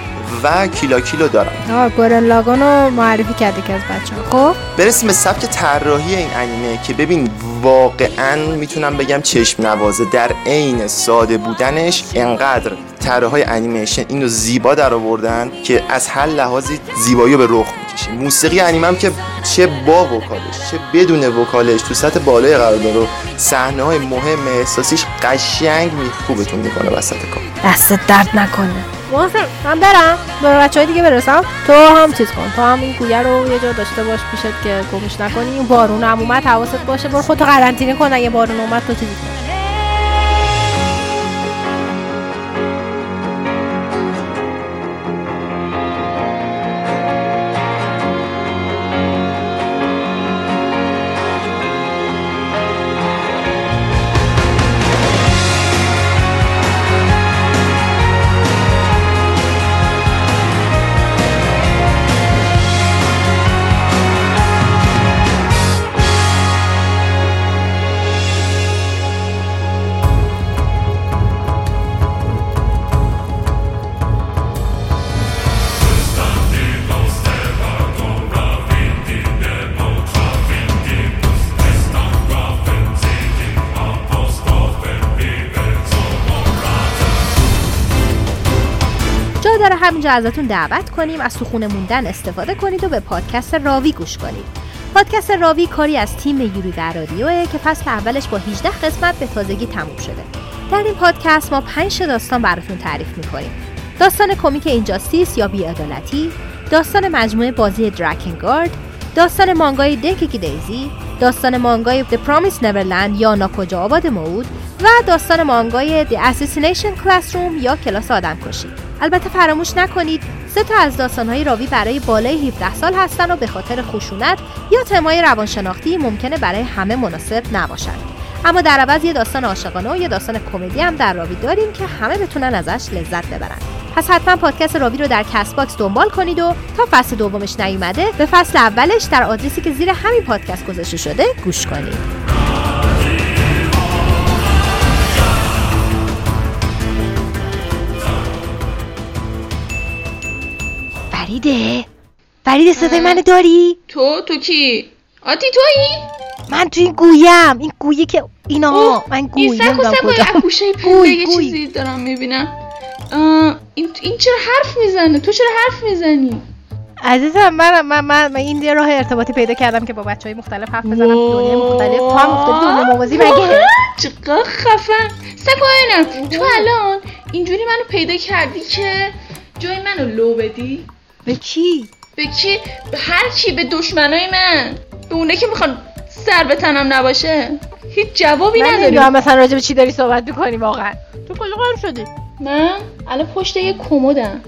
و کیلا کیلو دارن آه گورن لاگون رو معرفی کرده که از بچه خب؟ برسیم به سبک طراحی این انیمه که ببین واقعا می‌تونم بگم چشم نوازه. در عین ساده بودنش انقدر طراحهای انیمیشن اینو زیبا در آوردن که از هر لحاظی زیبایی رو به رخ می‌کشه. موسیقی انیمه هم که چه با وکالش چه بدون وکالش تو سطح بالای قرار داره و صحنه های مهم احساسیش قشنگ می خوبتون می‌کنه وسط کار. دست درد نکنه. محسن من برم. به بچه های دیگه برسم. تو هم چیز کن. تو هم این گویه رو یه جا داشته باش پیشت که گمش نکنی بارون هم اومد حواست باشه. برو خودتو قرنطینه کن. اگه بارون اومد تو چیزی کن. داره همینجا ازتون دعوت کنیم از تو موندن استفاده کنید و به پادکست راوی گوش کنید. پادکست راوی کاری از تیم یوری و رادیوه که فصل اولش با 18 قسمت به تازگی تموم شده. در این پادکست ما 5 داستان براتون تعریف می‌کنیم. داستان کمیک اینجاستیس یا بیعدالتی داستان مجموعه بازی دراکنگارد داستان مانگای دنکیکی دیزی داستان مانگای The Promised Neverland یا ناکجا آباد موعود و داستان مانگای The Assassination Classroom یا کلاس آدم کشی البته فراموش نکنید سه تا از داستانهای راوی برای بالای 17 سال هستن و به خاطر خشونت یا تمای روانشناختی ممکنه برای همه مناسب نباشند اما در عوض یه داستان عاشقانه و یه داستان کمدی هم در راوی داریم که همه بتونن ازش لذت ببرن. پس حتما پادکست راوی رو در Castbox دنبال کنید و تا فصل دومش نیومده به فصل اولش در آدرسی که زیر همین پادکست گذاشته شده گوش کنید. فریده فریده صدای منو داری؟ تو؟ تو کی؟ آتی تویی؟ من تو این گویم. این گویی که اینا من این گویم سگ و نمی‌دونم سگ و کجا. اکوشه گوی، پنده یه. چیزی دارم می‌بینم. این این چرا حرف می‌زنه؟ تو چرا حرف می‌زنی؟ عزیزم من من, من, من این راه ارتباطی پیدا کردم که با بچه های مختلف حرف بزنم تو دنیای مختلف تو هم افتادی دنیا موازی مگه؟ چقدر خفن. سگوینم تو الان اینجوری منو پیدا کردی که جای منو لو بدی؟ به کی به کی به هر کی به دشمنای من. به اونه که می‌خوان سر به تنم نباشه. هیچ جوابی من نداری نمی‌دونم مثلا راجع به چی داری صحبت می‌کنی واقعا. تو کجا قایم شدی؟ من الان پشت یه کمدم.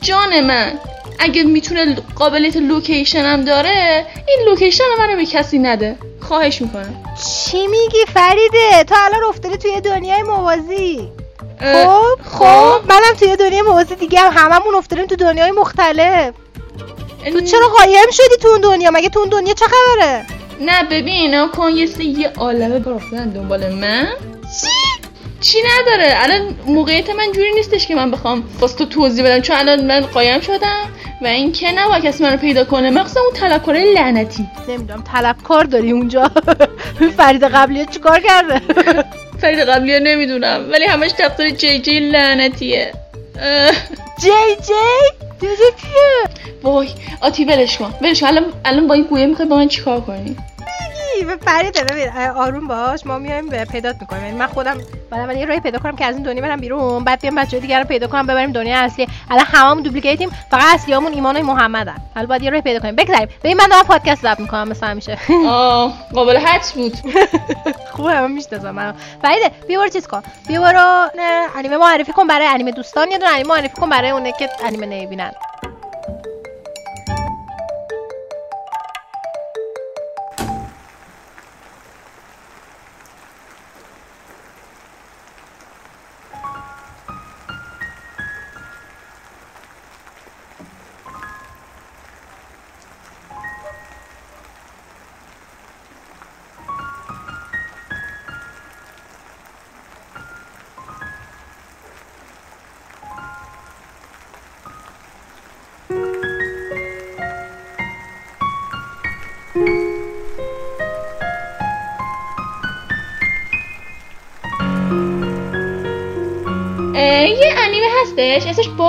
جان من اگه می‌تونه قابلیت location م داره این location منو به کسی نده. خواهش می‌کنم. چی میگی فریده؟ تو الان افتادی توی دنیای موازی. خب خب. منم توی دنیای موازی دیگه هم هممون افتادیم تو دنیای مختلف. تو چرا قایم شدی تو اون دنیا؟ مگه تو اون دنیا چه خبره؟ نه ببین کن یه سری یه عالمه کار افتادن دنبال من. چی؟ چی نداره؟ الان موقعیت من جوری نیستش که من بخوام واسه تو توضیح بدم چون الان من قایم شدم و اینکه نباید کسی منو پیدا کنه. مخصوصا اون طلبکاره لعنتی. نمی‌دونم طلبکار داری اونجا؟ فرید قبلی چیکار کرده؟ فرید قبلی نمی‌دونم ولی همش دفتر جی جی لعنتیه. جی جی؟ جی جی کیه؟ وای آتی ولش کن. ولش کن. الان الان با این گویه می‌خوای با من چیکار کنی؟ فریده ببین آروم باش. ما میایم به پیدات می‌کنیم. یعنی من خودم بعد اول یه راهی پیدا کنم که از این دنیا برم بیرون. بعد بیام بچه دیگر رو پیدا کنم ببریم دنیا اصلی. الان هممون دوپلیکیتیم فقط اصلیامون ایمانای محمدن. حالا باید یه راهی پیدا کنیم. بگذاریم ببین من دارم پادکست ضبط می‌کنم. مثل همیشه. آه قابل حدس بود. خوبه همه می‌شناسم منو. فریده بیا برو چیز کن. بیا برو انیمه معرفی کن برای انیمه دوستان. یه دونه انیمه معرفی کن برای اونه که انیمه نمی‌بینن.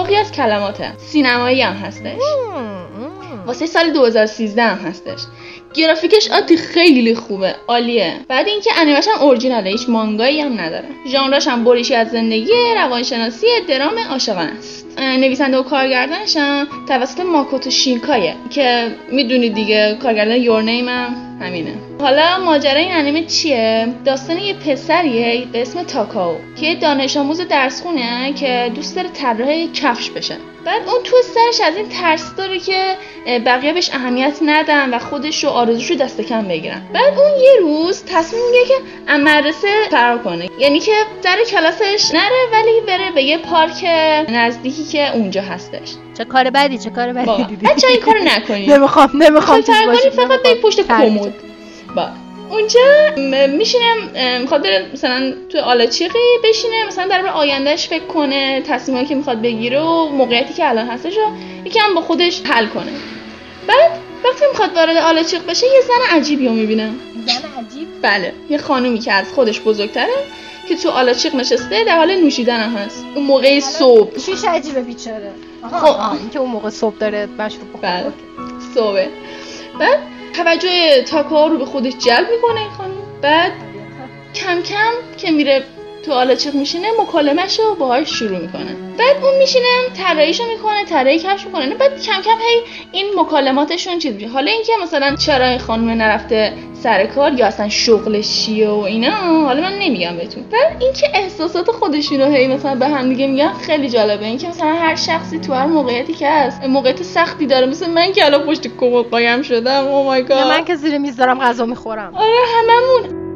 باقی از کلماته. سینمایی هم هستش. واسه سال 2013 هم هستش. گرافیکش آتی خیلی خوبه. عالیه. بعد اینکه انیمش هم اورجیناله. هیچ مانگایی هم نداره. ژانرش هم بریشی از زندگی روانشناسی درام عاشقانه است. نویسنده و کارگردانش هم توسط ماکوتو شینکایه که می‌دونید دیگه کارگردان یور نیم هم. همینه. حالا ماجرای این انیمه چیه؟ داستان یه پسریه به اسم تاکاو که یه دانش آموز درس خونه که دوست داره طراح کفش بشه. بعد اون تو سرش از این ترس داره که بقیه بهش اهمیت ندن و خودش رو آرزوش رو دست کم بگیرن. بعد اون یه روز تصمیم می‌گیره که از مدرسه فرار کنه. یعنی که در کلاسش نره ولی بره به یه پارک نزدیکی که اونجا هستش. چه کار بدی چه کار بدی؟ با دیدی؟ بچه این کارو نکنید نمی‌خوام نمی‌خوام می‌خوام چیز ترک باشه کنی فقط به پشت کمد با. اونجا میشینم می‌خواد بره مثلا تو آلاچیقی بشینه مثلا در آیندهش فکر کنه تصمیمایی که می‌خواد بگیره و موقعیتی که الان هستش رو یکم با خودش حل کنه. بعد وقتی می‌خواد وارد آلاچیق بشه یه زن عجیبی رو می‌بینه. زن عجیب؟ بله یه خانومی که از خودش بزرگتره که تو آلاچیق نشسته در حال نوشیدن هم هست. اون موقع صبح. چیش عجیبه بیچاره؟ خب. خب این که اون موقع صبح داره مشروب بخوره. بله صبح بعد توجه تاکا رو به خودش جلب می‌کنه این خانم بعد کم کم که میره تو آلاچیق میشینه مکالمهش رو باهاش شروع می‌کنه. بعد اون میشینه طراحیشو می‌کنه طراحی کفش می‌کنه. بعد کم کم هی این مکالماتشون چیز میشه. حالا اینکه مثلا چرا این خانم نرفته سر کار یا اصلا شغلش چیه و اینا حالا من نمیگم بهتون. بعد اینکه احساسات خودشون رو هی مثلا به هم دیگه میگن خیلی جالبه. اینکه مثلا هر شخصی تو هر موقعیتی که هست موقعیت سختی داره. مثل من که الان پشت کمد قایم شدم. او مای یا من گاد که زیر میز دارم غذا می‌خورم. آره هممون.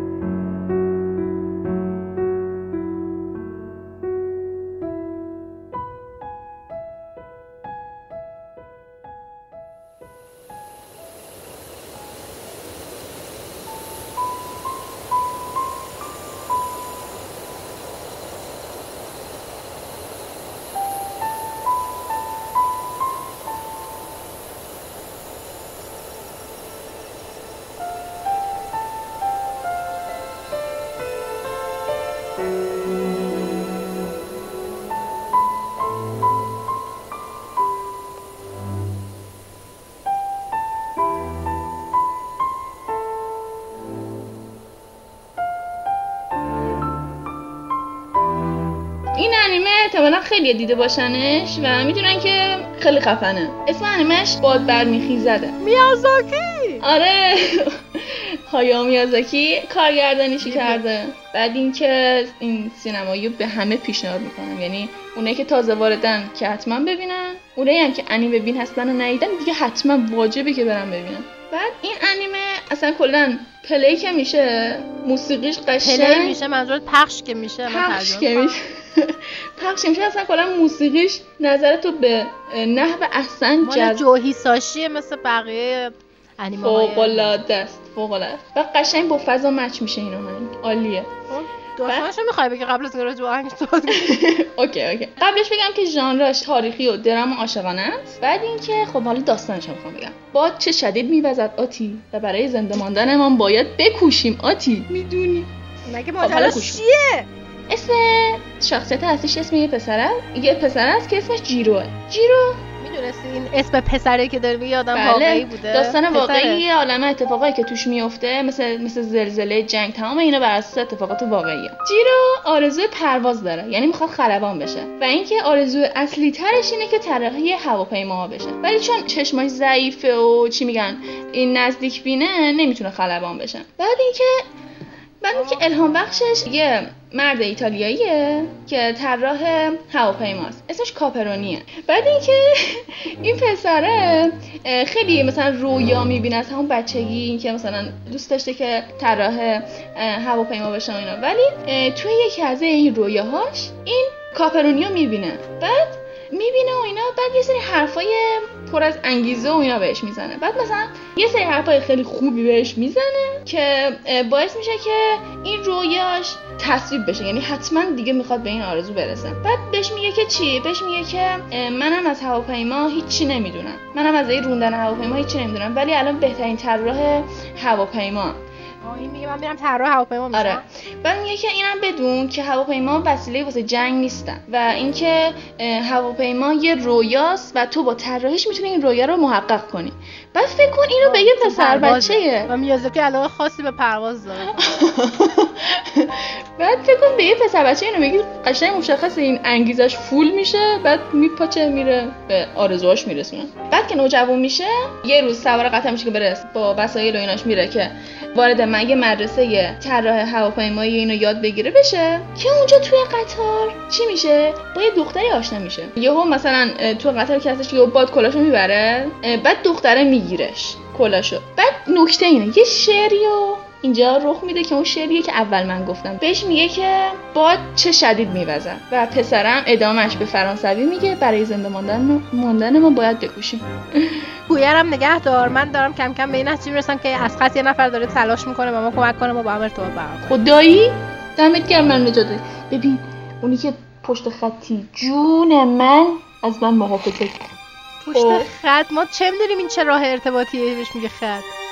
احتمالا خیلی دیده باشنش و می‌دونن که خیلی خفنه. اسم انیمش باد برمیخیزده میازاکی! آره. هایا میازاکی کارگردانیشی کرده؟ بعد اینکه این سینمایی رو به همه پیشنهاد می‌کنم. یعنی اونایی که تازه واردن که حتما ببینن اونایی هم که انیمه بین هستن و ندیدن دیگه حتما واجبه که برن ببینن. بعد این انیمه اصلا کلا پلی که میشه موسیقیش play قشنگ میشه منظورت پخش که میشه پخش که. میشه. پخش میشه اصلا کلا موسیقیش نظر تو به نحو احسن مال جناب جو هیسایشیه مثل بقیه انیمه فوق العاده است فوق العاده و قشنگ با فضا match میشه این آهنگ عالیه. داستانشو می‌خوای بگی قبل از اینکه راجع آهنگ صحبت؟ اوکی اوکی. قبلش بگم که ژانرش تاریخی و درام و عاشقانه است. بعد اینکه خب حالا داستانش می‌خوام بگم. باد چه شدید میوزد آتی. و برای زنده ماندنمان باید بکوشیم آتی. می‌دونی. مگه خب، ماجراش. چیه؟ اسم شخصیت اصلیش اسم یه پسر یه پسر است که اسمش جیروه جیرو. می‌دونستی این اسم پسره که داره میگه آدم واقعی بوده. بله. داستان. واقعی یه عالم اتفاقایی که توش میفته مثل مثل زلزله جنگ تمام اینا بر اساس اتفاقات واقعیه. جیرو آرزوی پرواز داره یعنی می‌خواد خلبان بشه. و اینکه آرزوی اصلی ترش اینه که طراحی هواپیماها بشه. ولی چون چشماش ضعیفه و چی میگن این نزدیک بینه نمی‌تونه خلبان بشه. بعد اینکه بعد اینکه الهام بخشش یه مرد ایتالیاییه که طراح هواپیماست. اسمش کاپرونیه. بعد اینکه این پسره خیلی مثلا رویا می‌بینه از همون بچگی اینکه مثلا دوست داشته که طراح هواپیما بشه اینا. ولی توی یکی از این رویاهاش این کاپرونیو می‌بینه. بعد می‌بینه و اینا بعد یه سری حرفای پر از انگیزه و اینا بهش می‌زنه. بعد مثلا یه سری حرفای خیلی خوبی بهش می‌زنه که باعث میشه که این رویاش تصویب بشه. یعنی حتما دیگه می‌خواد به این آرزو برسه. بعد بهش میگه که چی؟ بهش میگه که منم از هواپیما هیچی نمی‌دونم. منم از این روندن هواپیما هیچی نمی‌دونم. ولی الان بهترین طراح هواپیما. این میگه من میرم طراح هواپیما میشم. آره. بعد میگه که اینم بدون که هواپیما وسیله واسه جنگ نیستن و اینکه هواپیما یه رویاست و تو با طراحیش می‌تونی این رویا رو محقق کنی. بعد فکر کن اینو به یه پسر. بچه‌یه. و میازاکی علاقه خاصی به پرواز داره. بعد فکر کن به یه پسر بچه اینو بگی قشنگ مشخصه این انگیزش فول میشه بعد میپاچه میره به آرزوهاش میرسونه. بعد که نوجوان میشه یه روز سوار قطار میشه که بره با وسایل و ایناش میره که وارد من یه مدرسه طراح هواپیمایی اینو یاد بگیره بشه. که اونجا توی قطار. چی میشه؟ با یه دختری آشنا میشه. یهو مثلا تو قطار که هستش یهو باد کلاشو می‌بره بعد دختره میگیرش کلاشو. بعد نکته اینه یه شعری و اینجا رخ میده که اون شعریه که اول من گفتم. بهش میگه که باد چه شدید میوزن و پسرم ادامهش به فرانسوی میگه. برای زنده ماندن ماندن ما باید بکوشیم. گویرم نگه دار من دارم کم کم به این نتیجه می‌رسم که از خط یه نفر داره تلاش می‌کنه به ما کمک کنه ما با هم ارتباط برقرار. خدایی؟ دمت گرم من نجات. ببین اونی که پشت خطی جون من از من محافظت پشت خب. خط؟ ما چه می‌دونیم این چه راه ارتباطیه؟ بهش میگه خط.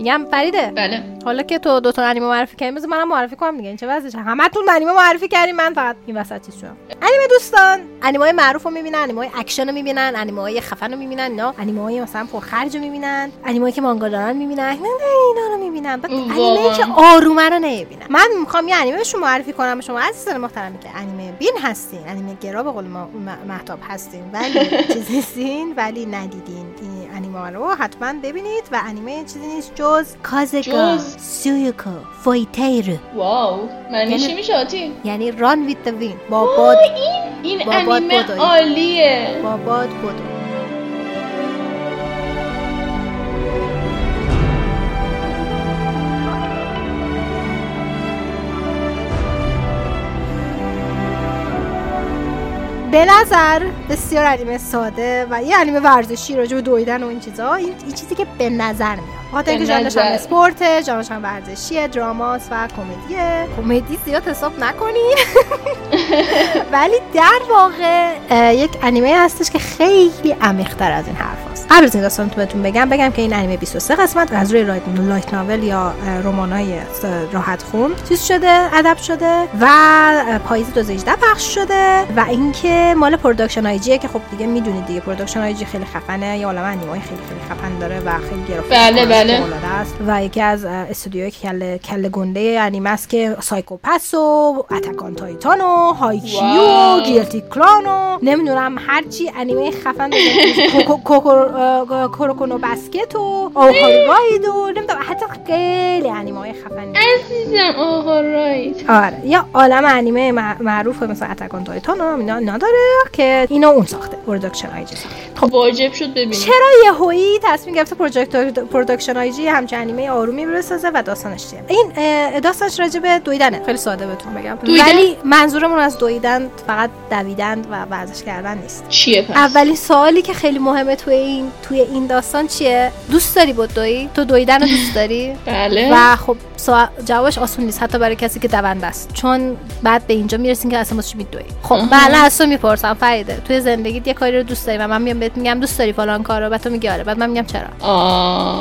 میگم فریده. بله. حالا که تو دو تا انیمه معرفی کردیم بذار منم معرفی کنم دیگه. این چه وضعشه؟ همتون انیمه معرفی کردیم من فقط این وسط چیز شدم. انیمه دوستان انیمه های معروف رو می‌بینن انیمه های اکشن رو می‌بینن انیمه های خفن رو می‌بینن اینا انیمه های مثلا پرخرج رو می‌بینن انیمه که مانگا دارن می‌بینن نه نه اینا رو می‌بینن. بعد. انیمه که آرومه رو نمی‌بینن. من می‌خوام یه انیمه رو معرفی کنم به شما عزیزان محترمی که انیمه بین هستین. انیمه گرا به قول ما مهتاب هستین ولی چیز نیستین ولی ندیدین. این انیمه رو حتما ببینید و انیمه چیزی نیست جز کازه گا جز؟ تسویوکو فویتیرو. واو. معنی یعنی- چی میشه آتی؟ یعنی run with wind با باد این باد انیمه. عالیه. با باد بدو به نظر بسیار انیمه ساده و یه انیمه ورزشی راجع به دویدن و این چیزا. این, این چیزی که به نظر میاد. خاطر اینکه به ژانرش هم. اسپورته ژانرش هم ورزشیه دراماست و کمدیه. کمدی زیاد حساب نکنین ولی در واقع یک انیمه هستش که خیلی عمیق‌تر از این حرف هست. قبل از این داستان تو بهتون بگم بگم که این انیمه 23 قسمت از روی light light novel یا رمانای راحت خون چیز شده adapt شده و پاییز 2018 پخش شده و اینکه مال Production I.G ه که خب دیگه می‌دونید دیگه. Production I.G خیلی خفنه یه عالمه انیمه خیلی خیلی خفن داره و خیلی گرافیک بله، بله. است. و یکی از اه، استودیوهای کله کله گنده انیمه است که Psycho-Pass و Attack on Titan و هایکیو و. Guilty Crown و نمی‌دونم هرچی انیمه خفن کوروکونو بسکت و آئوهارو Ride و نمی‌دونم حتی خیلی انیمه های خفنی. عزیزم آها right آره. یه عالم انیمه مع- معروف مثلا Attack on Titan و نداره که اینو اون ساخته Production I.G ساخته خب واجب شد ببینیم. چرا یهویی تصمیم گرفته Production I.G همچین انیمه آرومی بسازه و داستانش چیه. این داستانش راجع به دویدنه. خیلی ساده بهتون بگم. دویدن؟ ولی منظورمون از دویدن فقط دویدن و ورزش کردن نیست. چیه پس؟ اولین سوالی که خیلی مهمه توی این توی این داستان چیه؟ دوست داری بدوی تو دویدن رو دوست داری؟ بله. و خب سوا... جوابش آسون نیست. حتی برای کسی که دونده است. چون بعد به اینجا می‌رسین که اصلا واسه میدوی. خب الان از تو می‌پرسم فریده. توی زندگیت یه کاری رو دوست داری؟ و من میام بهت میگم دوست داری فلان کارو؟ بعد تو میگی آره. بعد من میگم چرا؟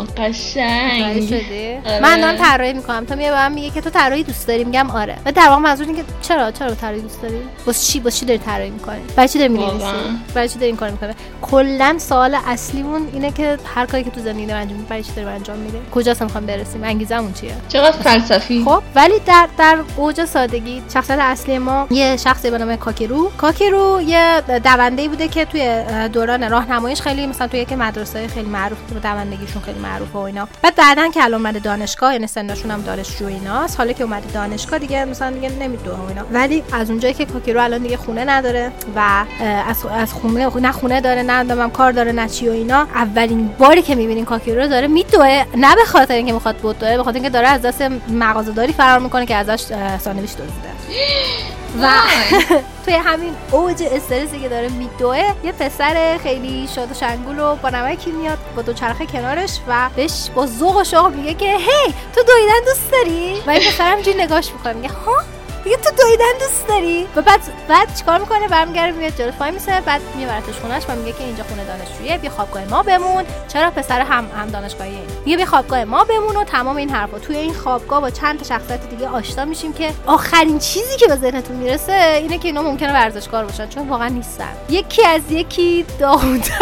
متوجه قشنگ. شدی آره. من دارم طراحی می‌کنم. تو میای به من میگه که تو طراحی دوست داری؟ میگم آره. و در واقع منظور اینه که چرا؟ چرا طراحی دوست داری؟ واسه چی؟ واسه چی داری طراحی می‌کنی؟ برای چی داری می‌نویسی. برای چی داری این کارو می‌کنی؟ کلا سوال اصلیمون اینه که هر کاری که تو زندگی انجام میدی برای چی داری انجام میده کجاست می‌خوام برسیم؟ انگیزمون چیه؟ چقدر فلسفی. خب ولی در در اوج سادگی شخصیت اصلی ما یه شخصی به نام کاکیرو کاکیرو یه دونده بوده که توی دوران راهنماییش خیلی مثلا توی یک مدرسه خیلی معروف بود دوندگیشون خیلی معروفه و اینا. بعد بعدن که الان اومده دانشگاه یعنی سنشون هم دانشجو ایناست حالا که اومده دانشگاه دیگه مثلا دیگه نمی‌دونه و اینا. ولی از اونجایی که کاکیرو الان دیگه خونه نداره و از از خونه نه خونه داره نه نمی‌دونم کار داره نه چی و اینا اولین باری که می‌بینین کاکیرو رو داره میدوه نه به خاطر اینکه می‌خواد بدوه به خاطر اینکه داره از دست مغازه‌داری فرار می‌کنه که ازش ساندویچ دزدیده. و توی همین اوج استرسی که داره میدوه یه پسر خیلی شاد و شنگول و با نمکی میاد با دو چرخه کنارش و بهش با ذوق و شوق میگه که هی تو دویدن دوست داری؟ و این پسر همینجوری نگاش می‌کنه میگه ها؟ دیگه تو دویدن دوست داری؟ و بعد بعد چیکار می‌کنه؟ برمیگره میاد جلو پای میسه بعد میبرتش خونش و میگه که اینجا خونه دانشجوییه بیا خوابگاه ما بمون. چرا پسر هم هم دانشگاهی میگه بیا خوابگاه ما بمون و تمام این حرفا. توی این خوابگاه با چند تا شخصیت دیگه آشنا میشیم که آخرین چیزی که به ذهنتون می‌رسه اینه که اینا ممکنه ورزشکار باشن چون واقعا نیستن. یکی از یکی داغونترن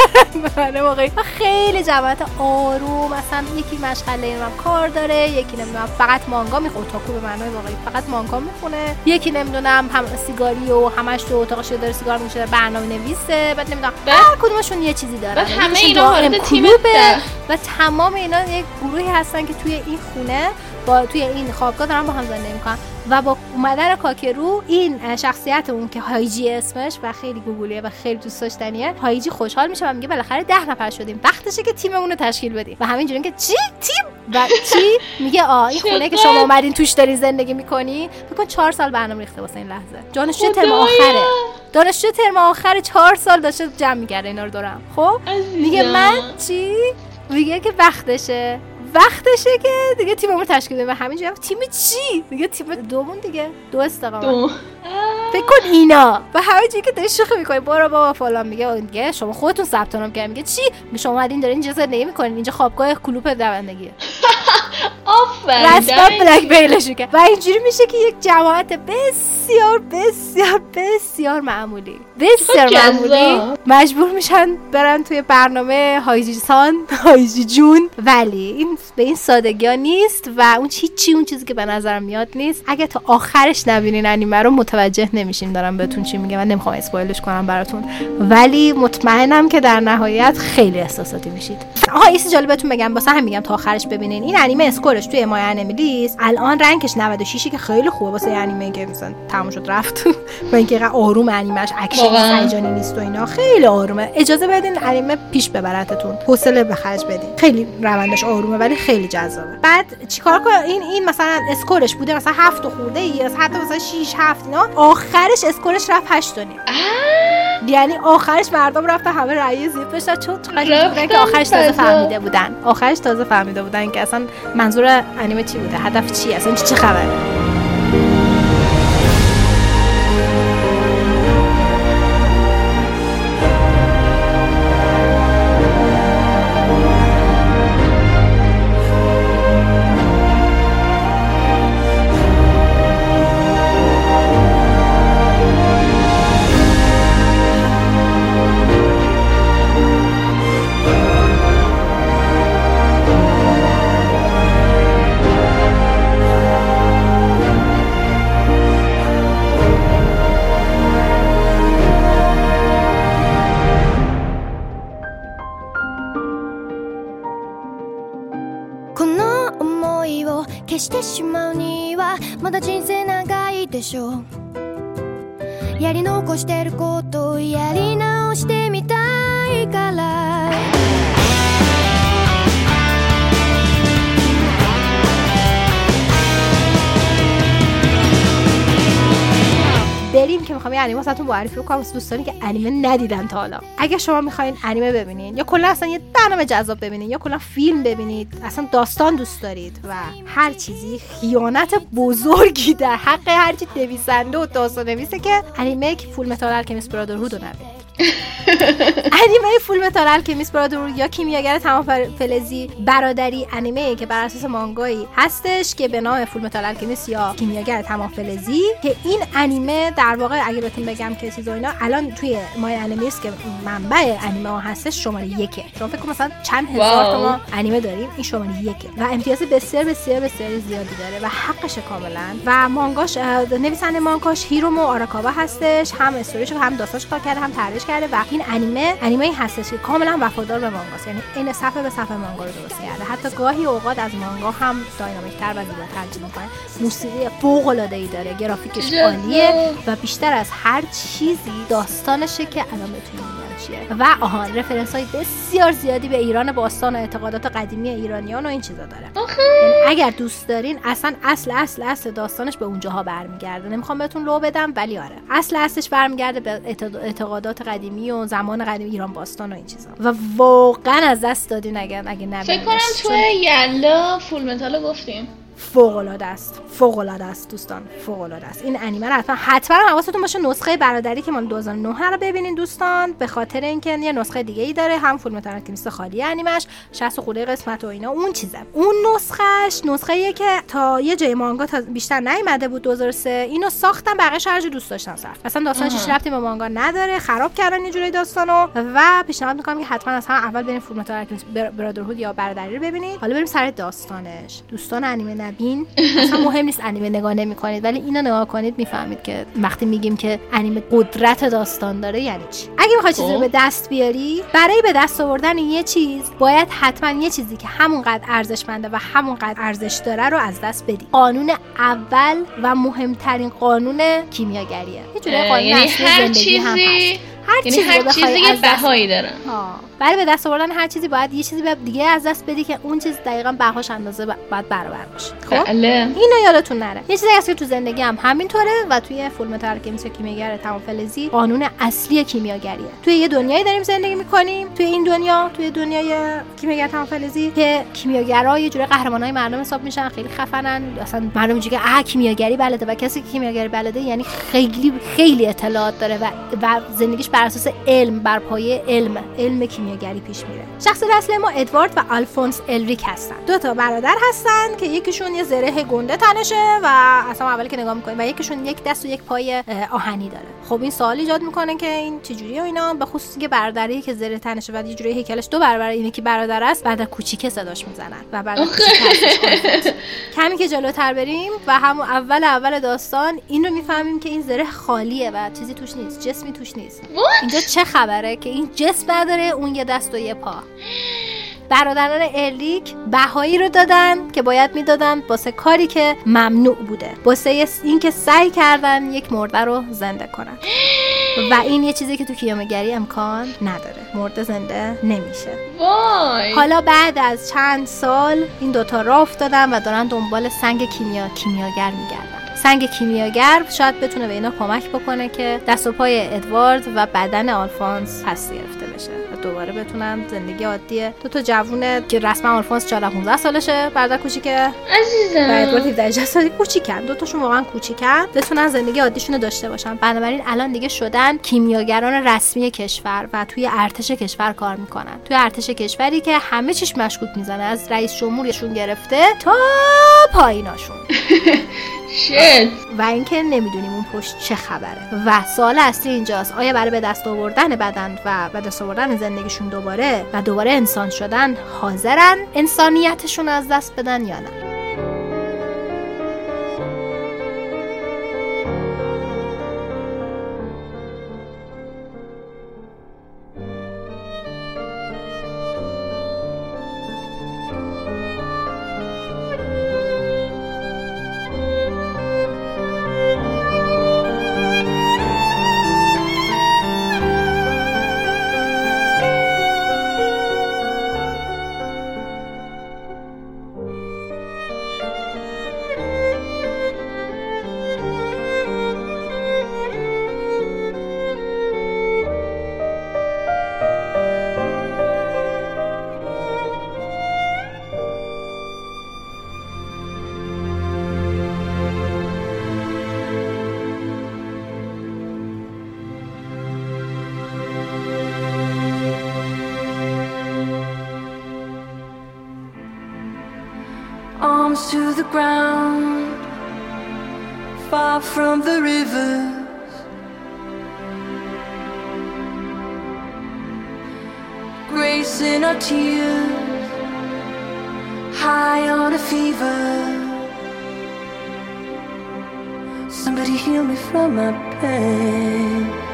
من واقعا خیلی جماعت آروم مثلا یکی مشغله نمی‌دونم کار داره یکی نمی‌دونم فقط مانگا می‌خونه اوتاکو به معنای واقعی فقط مانگا می‌خونه. یکی نمی‌دونم هم سیگاری و همش تو اتاقش داره سیگار میشه برنامه نویسه بعد نمی‌دونم. هر کدومشون یه چیزی داره بعد همه اینا وارد تیم. و تمام اینا یک گروهی هستن که توی این خونه با توی این خوابگاه دارن با هم زندگی می‌کنن. و با اومدن کاکرو این شخصیت اون که هایجی اسمش و خیلی گوگلیه و خیلی دوست داشتنیه هایجی خوشحال میشه و میگه بالاخره ده نفر شدیم. وقتشه که تیممون رو تشکیل بدیم. و همینجوری که چی؟ تیم؟ و چی؟ میگه آ این خونه که شما اومدین توش دارین زندگی می‌کنی؟ فکر کن چهار سال برنامه ریخته واسه این لحظه. دانشجو ترم. آخره. دانشجو ترم آخر چهار سال داشته جمع میگرده اینا رو دورم. خب؟ میگه. من چی؟ میگه که وقتشه. وقتشه که دیگه تیممون تشکیل بدیم. و همینجوری تیم چی؟ میگه تیم دومون دیگه. دو استقامت. دو. فکر کن اینا. و همینجوری که داری شوخی می‌کنی. برو بابا فلان. میگه دیگه شما خودتون ثبت نام کردین میگه چی؟ میگه شما اومدین دارین اینجا زندگی می‌کنین. اینجا خوابگاه کلوپ دوندگیه. آفرین رسما. بلک میلشون کرد و اینجوری میشه که یک جماعت بسیار بسیار بسیار معمولی. بسیار معمولی. مجبور میشن برن توی برنامه هایجی سان هایجی جون. ولی این به این سادگی ها نیست و اون هیچی اون چیزی که به نظرم میاد نیست. اگه تا آخرش نبینین انیمه رو متوجه نمیشین دارم بهتون چی میگم من نمی‌خوام اسپویلش کنم براتون. ولی مطمئنم که در نهایت خیلی احساساتی میشید. آها چیز جالب بهتون بگم. واسه هم میگم تا آخرش ببینین. این انیمه score ش توی MyAnimeList الان rank ش 96 که خیلی خوبه. واسه انیمه که مثلا تموم شد رفت. و اینکه آروم انیمش اکشن. هیجانی نیست و اینا. خیلی آرومه. اجازه بدین انیمه پیش ببرتتون حوصله به خرج بدین. خیلی روندش آرومه ولی خیلی جذابه. بعد چیکار کنم؟ این این مثلا score ش بوده مثلا هفت و خورده ای حتی مثلا 6 7 اینا. آخرش score ش رفت 8 و نیم. یعنی آخرش مردم رفتن همه رأی زیر بشن چون که آخرش تازه فهمیده بودن. آخرش تازه فهمیده بودن که اصلا منظور انیمه چی بوده؟ هدف چی اصلا چه خبره「واسهتون معرفی کنم واسه دوستانی که انیمه ندیدن تا حالا. اگه شما می‌خواین انیمه ببینین یا کلا اصلا یه برنامه جذاب ببینین یا کلا فیلم ببینید اصلا داستان دوست دارید و هر چیزی خیانت بزرگی در حق هر چی نویسنده و داستان نویسه که انیمه که Fullmetal Alchemist Brotherhood رو نبینید. انیمه Fullmetal Alchemist Brotherhood یا کیمیاگر تمام فلزی برادری انیمه که بر اساس مانگایی هستش که به نام Fullmetal Alchemist یا کیمیاگر تمام فلزی که این انیمه در واقع اگه بهتون بگم که چیز اینا الان توی MyAnimeList که منبع انیمه ها هستش شماره یکه. شما فکر مثلا چند هزار. تا ما انیمه داریم این شماره یکه. و امتیاز بسیار بسیار بسیار زیادی داره و حقشه کاملا. و مانگاش نویسنده مانگاش هیرومو آراکاوا هستش هم استوریش هم داستانش کار کرده هم طراحیش کرده و این انیمه انیمه هستش که کاملا وفادار به مانگاست. یعنی این صفحه به صفحه مانگا رو درست کرده. حتی گاهی اوقات از مانگا هم داینامیکتر و زیباتر چیز می‌کنه. موسیقی فوق العاده ای داره. گرافیکش. عالیه و بیشتر از هر چیزی داستانشه که الان بهتون چیه و آهان reference های بسیار زیادی به ایران باستان و اعتقادات قدیمی ایرانیان و این چیزا داره. آخه. یعنی اگر دوست دارین اصلا اصل اصل اصل داستانش به اونجاها برمیگرده. نمی‌خوام بهتون لو بدم ولی آره. اصل اصلش برمیگرده به اعتقاد- اعتقادات قدیمی و زمان قدیمی ایران باستان و این چیزا. و واقعا از دست دادین اگر اگه نبینیدش. فکر کنم توی یلا فول گفتیم. فوق العاده است. فوق العاده است دوستان. فوق العاده است. این انیمه رو حتما حتما حواستون باشه نسخه برادری که مال 2009 رو ببینین دوستان. به خاطر اینکه یه نسخه دیگه ای داره هم Fullmetal Alchemist خالی انیمش 60 خورده قسمت و اینا. اون چیزه. اون نسخهش نسخه ایه که تا یه جای مانگا تا بیشتر نیومده بود 2003 اینو ساختن بقیش هر جا دوست داشتن صرف. اصلا داستانش ربطی به مانگا نداره خراب کردن یه جوری داستانو. و پیشنهاد می‌کنم که حتما از هم اول برین الکمیست بر- برادرهود یا برادری رو ببینید حالا بریم سر داستانش. دوستان انیمه نبین اصلا مهم نیست انیمه نگاه نمی‌کنید ولی اینو نگاه کنید می‌فهمید که وقتی میگیم که انیمه قدرت داستان داره یعنی چی. اگه می‌خوای چیزی رو خب. به دست بیاری برای به دست آوردن یه چیز باید حتما یه چیزی که همونقدر ارزشمنده و همونقدر ارزش داره رو از دست بدی. قانون اول و مهمترین قانون کیمیاگریه. یه جوری قانون یعنی هر هم چیزی هست. هر یعنی چیزی هر چیزی یه بهایی داره. برای به دست آوردن هر چیزی باید یه چیزی به دیگه از دست بدی که اون چیز دقیقا بهاش اندازه باید برابر باشه. خب؟ بله. اینو یادتون نره. یه چیزی هست که تو زندگی هم همینطوره و توی فول متال الکمیست کیمیاگر تمام فلزی قانون اصلی کیمیاگریه. توی یه دنیایی داریم زندگی می‌کنیم. توی این دنیا توی دنیای کیمیاگر تمام فلزی که کیمیاگرا یه جوری قهرمانای مردم حساب میشن خیلی خفنن. اصلا مردم که اه کیمیاگری بلده و کسی که کیمیاگری بلده یعنی خیلی خیلی اطلاعات داره و و زندگیش بر اساس علم بر پایه علم علم کیمیا کیمیاگری پیش میره. شخصیت اصلی ما ادوارد و آلفونس الریک هستن. دو تا برادر هستن که یکیشون یه زره گنده تنشه و اصلا اولی که نگاه می‌کنیم و یکیشون یک دست و یک پای آهنی داره. خب این سوال ایجاد می‌کنه که این چجوری و اینا؟ به خصوص که برادری که زره تنشه و یه جوری هیکلش دو برابر اینه که برادر است برادر کوچیکه صداش می‌زنن و برادر کمی که جلوتر بریم و همون اول اول داستان این رو می‌فهمیم که این زره خالیه و چیزی توش نیست جسمی توش نیست. اینجا چه خبره که این جسم نداره اون یه دست و یه پا. برادران الیک بهایی رو دادن که باید می‌دادن واسه کاری که ممنوع بوده واسه اینکه سعی کردن یک مرده رو زنده کنن. و این یه چیزی که تو کیامگری امکان نداره. مرده زنده نمیشه. وای. حالا بعد از چند سال این دوتا راه افتادن و دارن دنبال سنگ کیمیا کیمیاگر میگردن. سنگ کیمیاگر شاید بتونه به اینا کمک بکنه که دست و پای ادوارد و بدن آلفونس پس گرفته بشه و دوباره بتونن زندگی عادی دو تا جوونه که رسما آلفونس 14 15 سالشه برادر کوچیکه. و ادوارد عزیزم 17 سالی کوچیکن. دو تاشون واقعا کوچیکن. بتونن زندگی عادیشون رو داشته باشن. بنابراین الان دیگه شدن کیمیاگران رسمی کشور و توی ارتش کشور کار می‌کنن. توی ارتش کشوری که همه چیش مشکوک می‌زنه. از رئیس جمهورشون گرفته تا پاییناشون. شت و اینکه نمی‌دونیم اون پشت چه خبره. و سوال اصلی اینجاست آیا برای به دست آوردن بدن و به دست آوردن زندگیشون دوباره و دوباره انسان شدن حاضرن؟ انسانیتشون از دست بدن یا نه؟ To the ground, far from the rivers. Grace in our tears, high on a fever. Somebody heal me from my pain.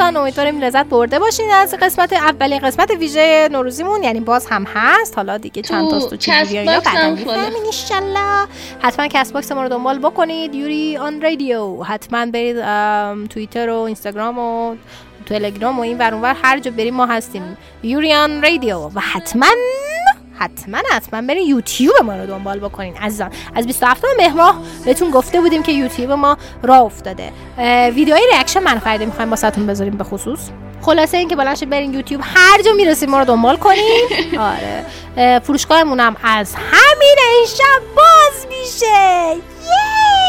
دوستان امیدواریم لذت برده باشین از قسمت اولین قسمت ویژه نوروزیمون. یعنی باز هم هست. حالا دیگه چند تاست و چجوری کست اینا باکس بعدا هم می‌فهمین follow. انشالله حتما Castbox ما رو دنبال بکنید. یوری آن رادیو. حتما برید توییتر و اینستاگرام و تلگرام و این ور اون ور. هر جا بریم ما هستیم. یوریان رادیو. و حتما حتما حتما برین یوتیوب ما رو دنبال بکنین عزیزان. از 27 مهر ماه بهتون گفته بودیم که یوتیوب ما راه افتاده. ویدیوهای reaction من فرده می‌خوایم واسهتون بذاریم به خصوص. خلاصه اینکه بلند شید برین یوتیوب هر جا می‌رسید ما رو دنبال کنین. آره. اه، فروشگاهمون هم از همین شب باز میشه. یی!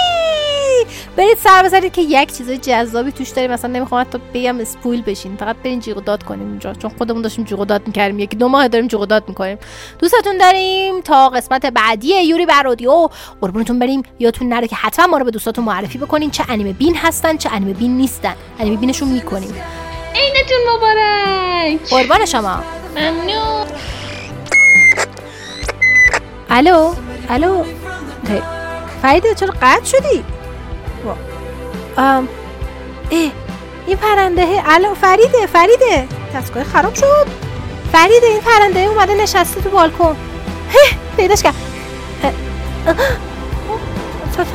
برید سر بزنید که یک چیز جذابی توش داریم. مثلا نمی‌خوام حتی بگم spoil بشین. فقط برین جیغ داد کنیم اونجا چون خودمون داشتیم جیغ داد می‌کردیم. یکی دو ماه داریم جیغ داد می‌کنیم. دوستتون داریم تا قسمت بعدی یوری برادیو قربونتون بریم. یادتون نره که حتما ما رو به دوستاتون معرفی بکنین. چه انیمه بین هستن چه انیمه بین نیستن. انیمه بینشون می‌کنیم. عیدتون مبارک. قربان شما. ممنون. الو؟ الو؟ هی. فریده چرا قطع شدی. ام ای این پرنده الو فریده فریده. دستگاه خراب شد. فریده این پرنده اومده نشسته تو بالکن. پیداش کرد.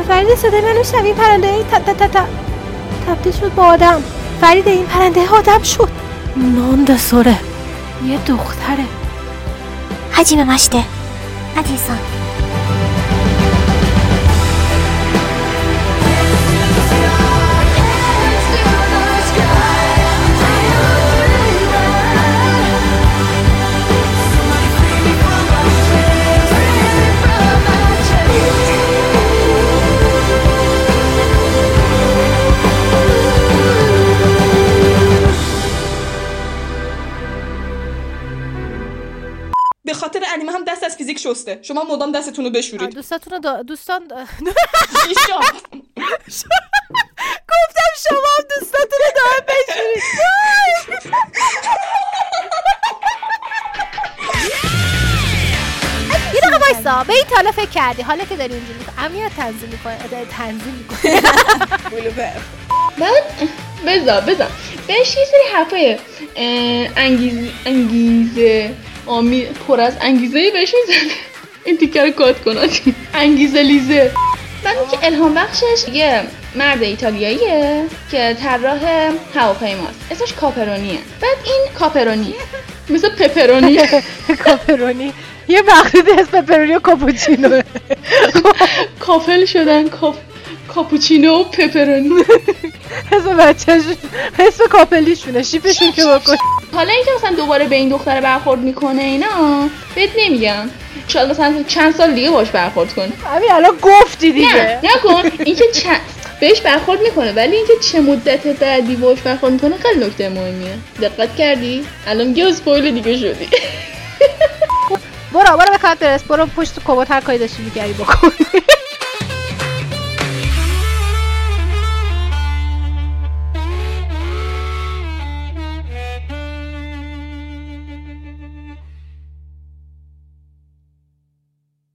فریده صدای منو شنوی این پرنده تبدیل شد به آدم. فریده، این پرنده آدم شد. نان سره یه دختره. حجیم مشته. عدیسان یک شسته شما مدام دستتون رو بشورید دوستاتون رو. دوستان. گفتم شما هم دوستاتون رو دائم بشورید یه دقیقه وایسا به این تالا فکر کردی حالا که داری اینجوری امنیت تنظیم می‌کنه تنظیم می‌کنه بعد بذار بذار بهش یه سری حرفای انگیزه آمی پر از انگیزه بهش می‌زنه این تیکه رو کات کن انگیزه لیزه. بعد که الهام بخشش یه مرد ایتالیاییه که طراح هواپیماست. اسمش کاپرونیه. بعد این کاپرونی. مثل پپرونی. کاپرونی. یه مخلوط اسم پپرونی و کاپوچینو. کافل شدن کاپ... کاپوچینو و پپرونی. اسم بچهش اسم کاپلیشونه. شیپشون که بکن حالا اینکه مثلا دوباره به این دختر برخورد می‌کنه اینا بهت نمیگم. شاید مثلا چند سال دیگه باش برخورد کنه همین الان گفتی نه دیگه نکن اینکه چند بهش برخورد می‌کنه ولی اینکه چه مدت بعدی باش برخورد می‌کنه خیلی نکته مهمیه. دقت کردی؟ الان دیگه اسپویل دیگه شدی. برو برو به کارت برس برو پشت کمد هر کاری داشتی می‌کردی بکن.